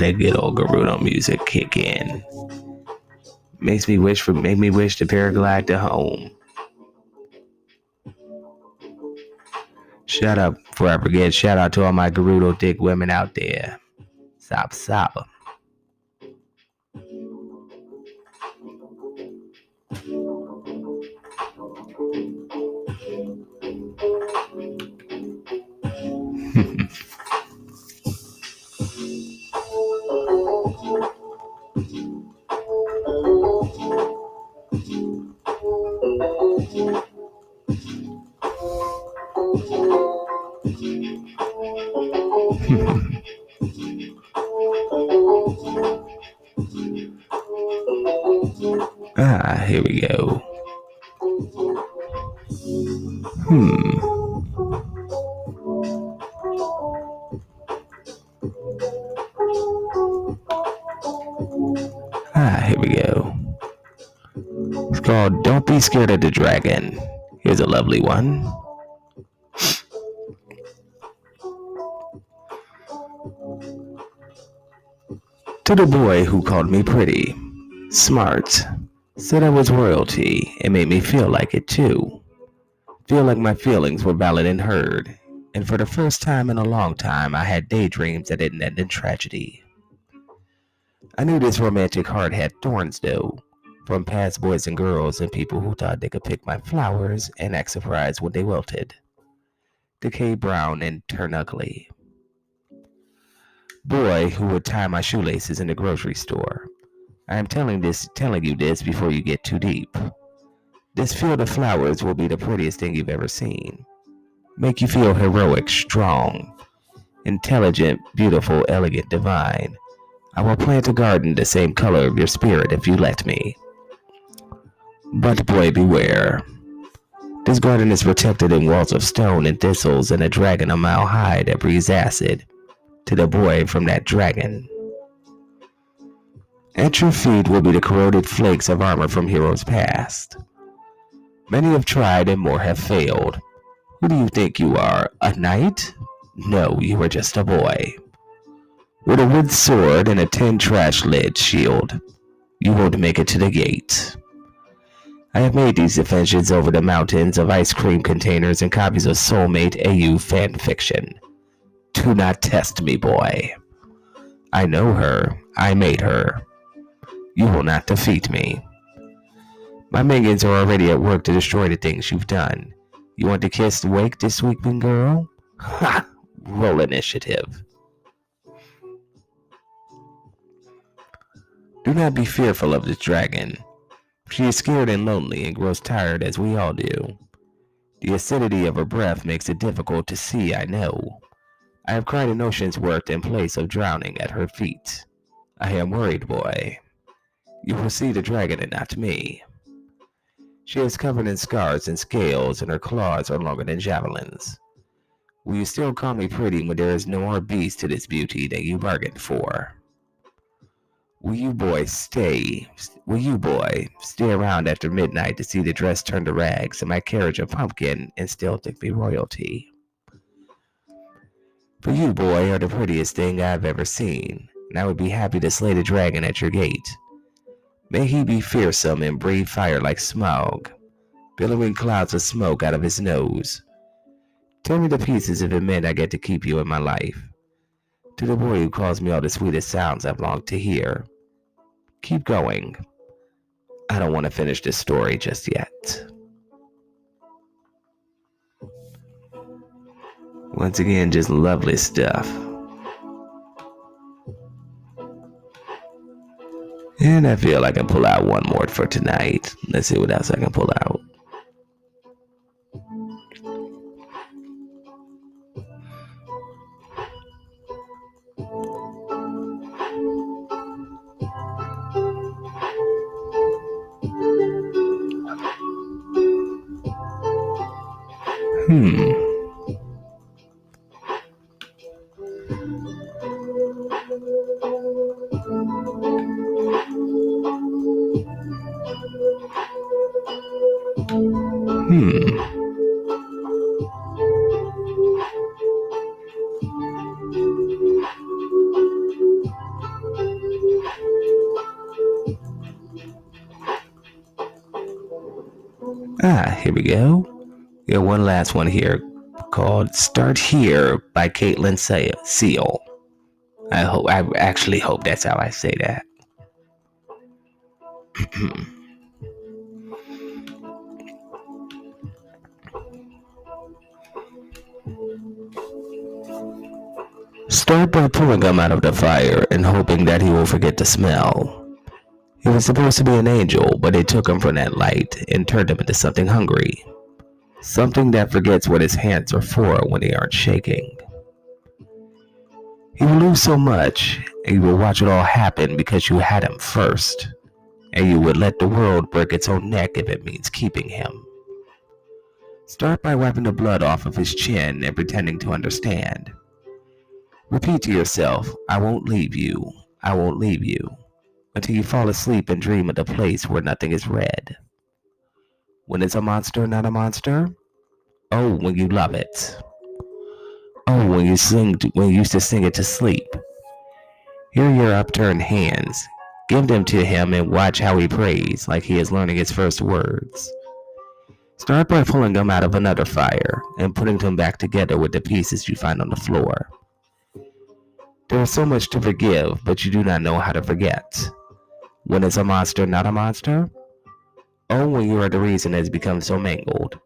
that good old Gerudo music kick in. Makes me wish for make me wish to paraglide to home. Shut up before I forget. Shout out to all my Gerudo dick women out there. Stop, stop. Of the Dragon. Here's a lovely one. To the boy who called me pretty, smart, said I was royalty, and made me feel like it too. Feel like my feelings were valid and heard, and for the first time in a long time, I had daydreams that didn't end in tragedy. I knew this romantic heart had thorns, though, from past boys and girls and people who thought they could pick my flowers and act surprised when they wilted, decay brown and turn ugly. Boy who would tie my shoelaces in the grocery store. I am telling this telling you this before you get too deep. This field of flowers will be the prettiest thing you've ever seen. Make you feel heroic, strong, intelligent, beautiful, elegant, divine. I will plant a garden the same color of your spirit if you let me. But boy, beware. This garden is protected in walls of stone and thistles and a dragon a mile high that breathes acid to the boy from that dragon. At your feet will be the corroded flakes of armor from heroes past. Many have tried and more have failed. Who do you think you are? A knight? No, you are just a boy. With a wood sword and a tin trash lid shield, you won't make it to the gate. I have made these defenses over the mountains of ice cream containers and copies of Soulmate AU fan fiction. Do not test me, boy. I know her. I made her. You will not defeat me. My minions are already at work to destroy the things you've done. You want to kiss Wake this week, girl? Ha! Roll initiative. Do not be fearful of this dragon. She is scared and lonely and grows tired as we all do. The acidity of her breath makes it difficult to see, I know. I have cried an ocean's worth in place of drowning at her feet. I am worried, boy. You will see the dragon and not me. She is covered in scars and scales, and her claws are longer than javelins. Will you still call me pretty when there is no more beast to this beauty that you bargained for? Will you boy stay? Will you boy stay around after midnight to see the dress turn to rags and my carriage a pumpkin and still think me royalty? For you, boy, are the prettiest thing I've ever seen, and I would be happy to slay the dragon at your gate. May he be fearsome and breathe fire like smog, billowing clouds of smoke out of his nose. Tear me to pieces if it meant I get to keep you in my life. To the boy who calls me all the sweetest sounds I've longed to hear. Keep going. I don't want to finish this story just yet. Once again, just lovely stuff. And I feel I can pull out one more for tonight. Let's see what else I can pull out. Hmm. Last one here called Start Here by Caitlin Seal. I hope I actually hope that's how I say that. Start by pulling him out of the fire and hoping that he will forget the smell. He was supposed to be an angel, but they took him from that light and turned him into something hungry. Something that forgets what his hands are for when they aren't shaking. He will lose so much, and you will watch it all happen because you had him first, and you would let the world break its own neck if it means keeping him. Start by wiping the blood off of his chin and pretending to understand. Repeat to yourself, I won't leave you, I won't leave you until you fall asleep and dream of the place where nothing is red. When it's a monster, not a monster? Oh, when you love it. Oh, when you sing, to, when you used to sing it to sleep. Here your upturned hands. Give them to him and watch how he prays, like he is learning his first words. Start by pulling them out of another fire and putting them back together with the pieces you find on the floor. There is so much to forgive, but you do not know how to forget. When is a monster not a monster? When you are the reason it has become so mangled.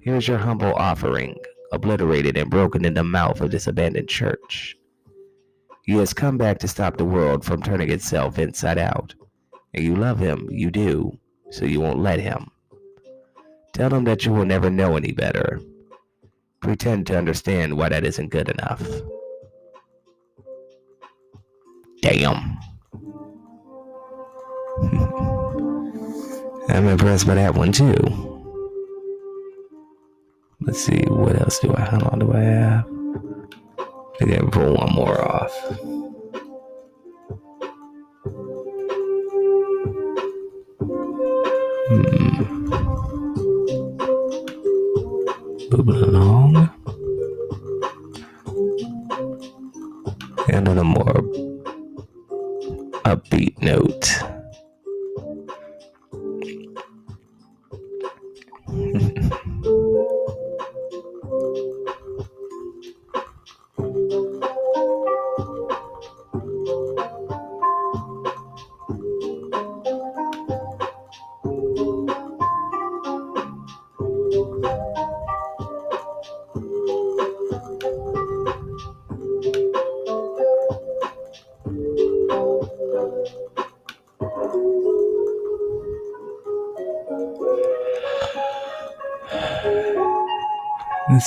Here's your humble offering, obliterated and broken in the mouth of this abandoned church. He has come back to stop the world from turning itself inside out. And you love him, you do, so you won't let him. Tell him that you will never know any better. Pretend to understand why that isn't good enough. Damn. I'm impressed by that one too. Let's see, what else do I, how do I have? I gotta pull one more off. Hmm. Moving along. And on a more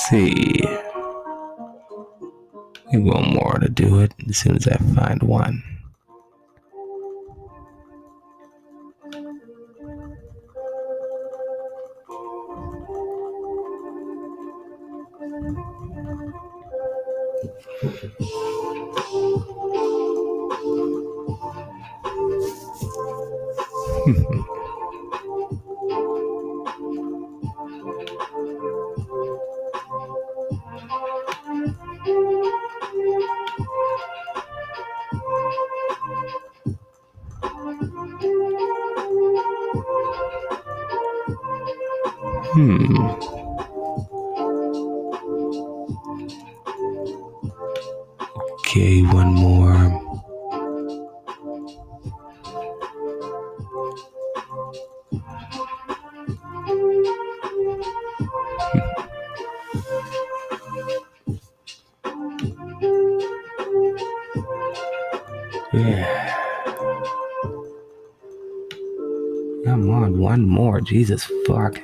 see. Maybe one more to do it as soon as I Jesus fuck.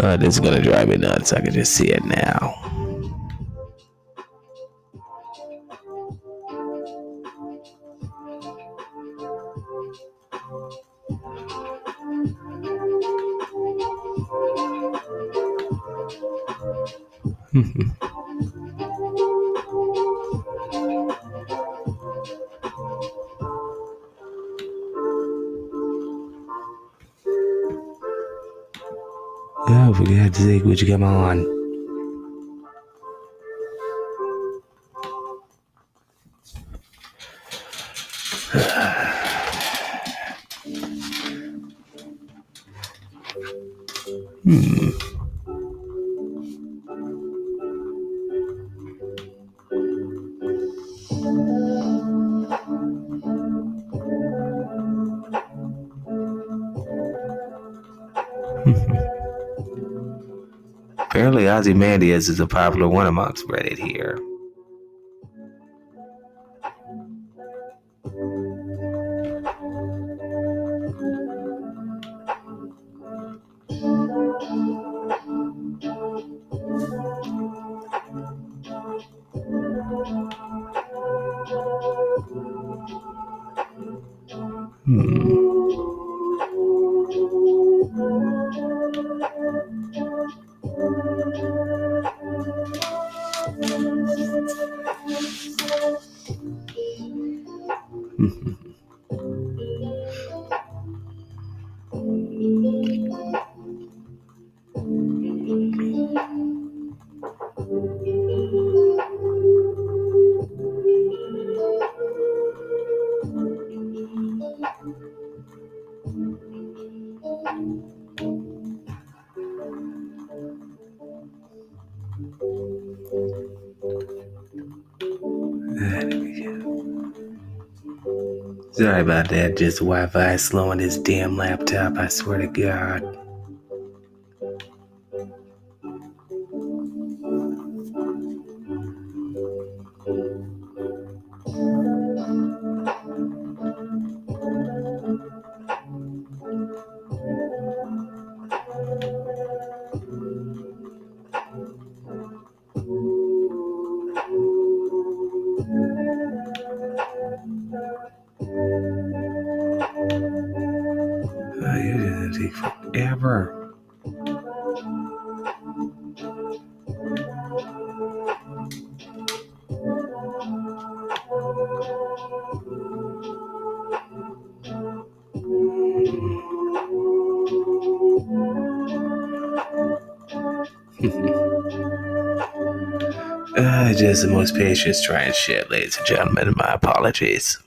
Uh, this is gonna drive me nuts. I can just see it now. Yeah, we had to what you come on. Ozymandias is a popular one amongst Reddit here. Just Wi Fi slowing this damn laptop, I swear to God. Just the most patience trying shit, ladies and gentlemen. My apologies.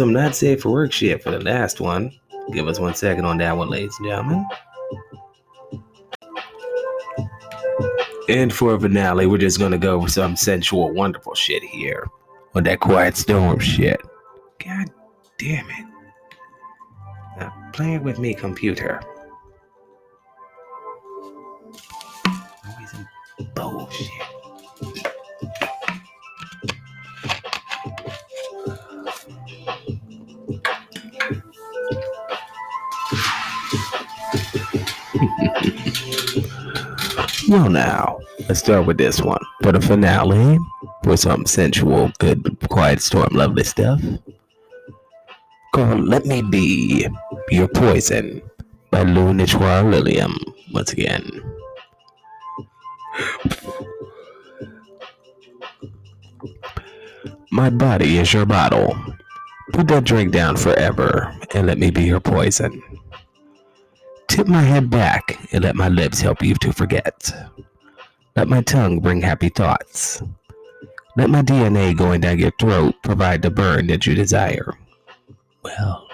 Some not safe for work shit for the last one. Give us one second on that one, ladies and gentlemen. And for a finale, we're just gonna go with some sensual, wonderful shit here. On that quiet storm shit. God damn it. Now, play it with me, computer. Well, now, let's start with this one. For the finale, for some sensual, good, quiet storm, lovely stuff. Called Let Me Be Your Poison by Lou Nichoir Lilium. Once again. My body is your bottle. Put that drink down forever and let me be your poison. Tip my head back and let my lips help you to forget. Let my tongue bring happy thoughts. Let my DNA going down your throat provide the burn that you desire. Well,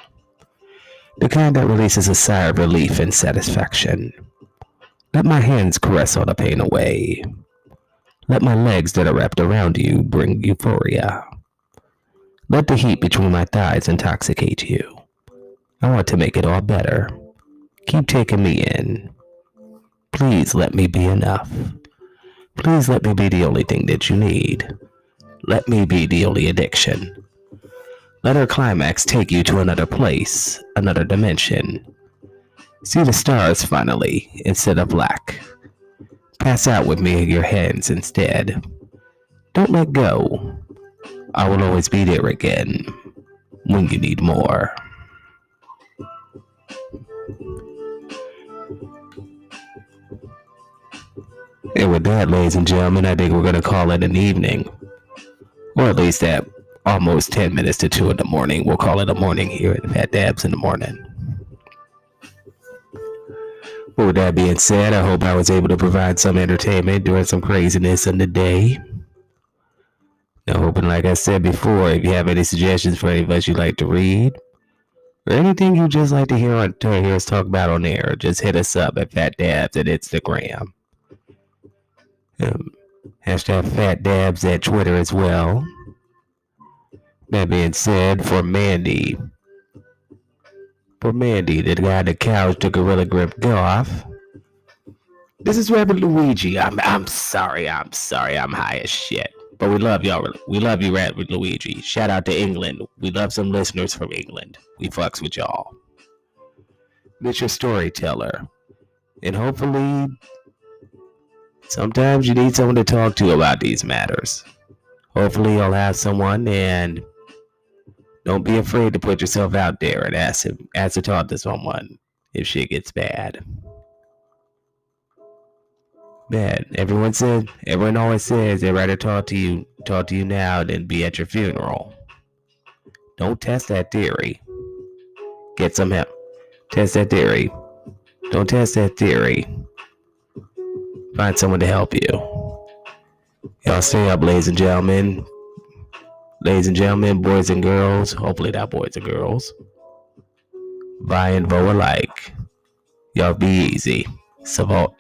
the kind that releases a sigh of relief and satisfaction. Let my hands caress all the pain away. Let my legs that are wrapped around you bring euphoria. Let the heat between my thighs intoxicate you. I want to make it all better. Keep taking me in. Please let me be enough. Please let me be the only thing that you need. Let me be the only addiction. Let our climax take you to another place, another dimension. See the stars finally, instead of black. Pass out with me in your hands instead. Don't let go. I will always be there again when you need more. And with that, ladies and gentlemen, I think we're going to call it an evening. Or at least at almost 10 minutes to 2 in the morning. We'll call it a morning here at Dabs in the morning. But with that being said, I hope I was able to provide some entertainment during some craziness in the day. Now, hoping, like I said before, if you have any suggestions for any of us you'd like to read, or anything you'd just like to hear on to hear us talk about on air, just hit us up at Phat Dabs at Instagram. Um, hashtag Phat Dabs at Twitter as well. That being said, for Mandy, for Mandy, the guy that couched the Gorilla Grip Golf. This is Rabbit Luigi. I'm I'm sorry, I'm sorry, I'm high as shit. But we love y'all. We love you, Rabbit Luigi. Shout out to England. We love some listeners from England. We fucks with y'all. It's your storyteller. And hopefully Sometimes you need someone to talk to about these matters. Hopefully, you'll have someone, and don't be afraid to put yourself out there and ask him, ask to talk to someone if shit gets bad. Bad. Everyone said. Everyone always says they'd rather talk to you, talk to you now than be at your funeral. Don't test that theory. Get some help. Test that theory. Don't test that theory. Find someone to help you. Y'all stay up, ladies and gentlemen. Ladies and gentlemen, boys and girls. Hopefully, not boys and girls. Vai and voe alike. Y'all be easy. Savant.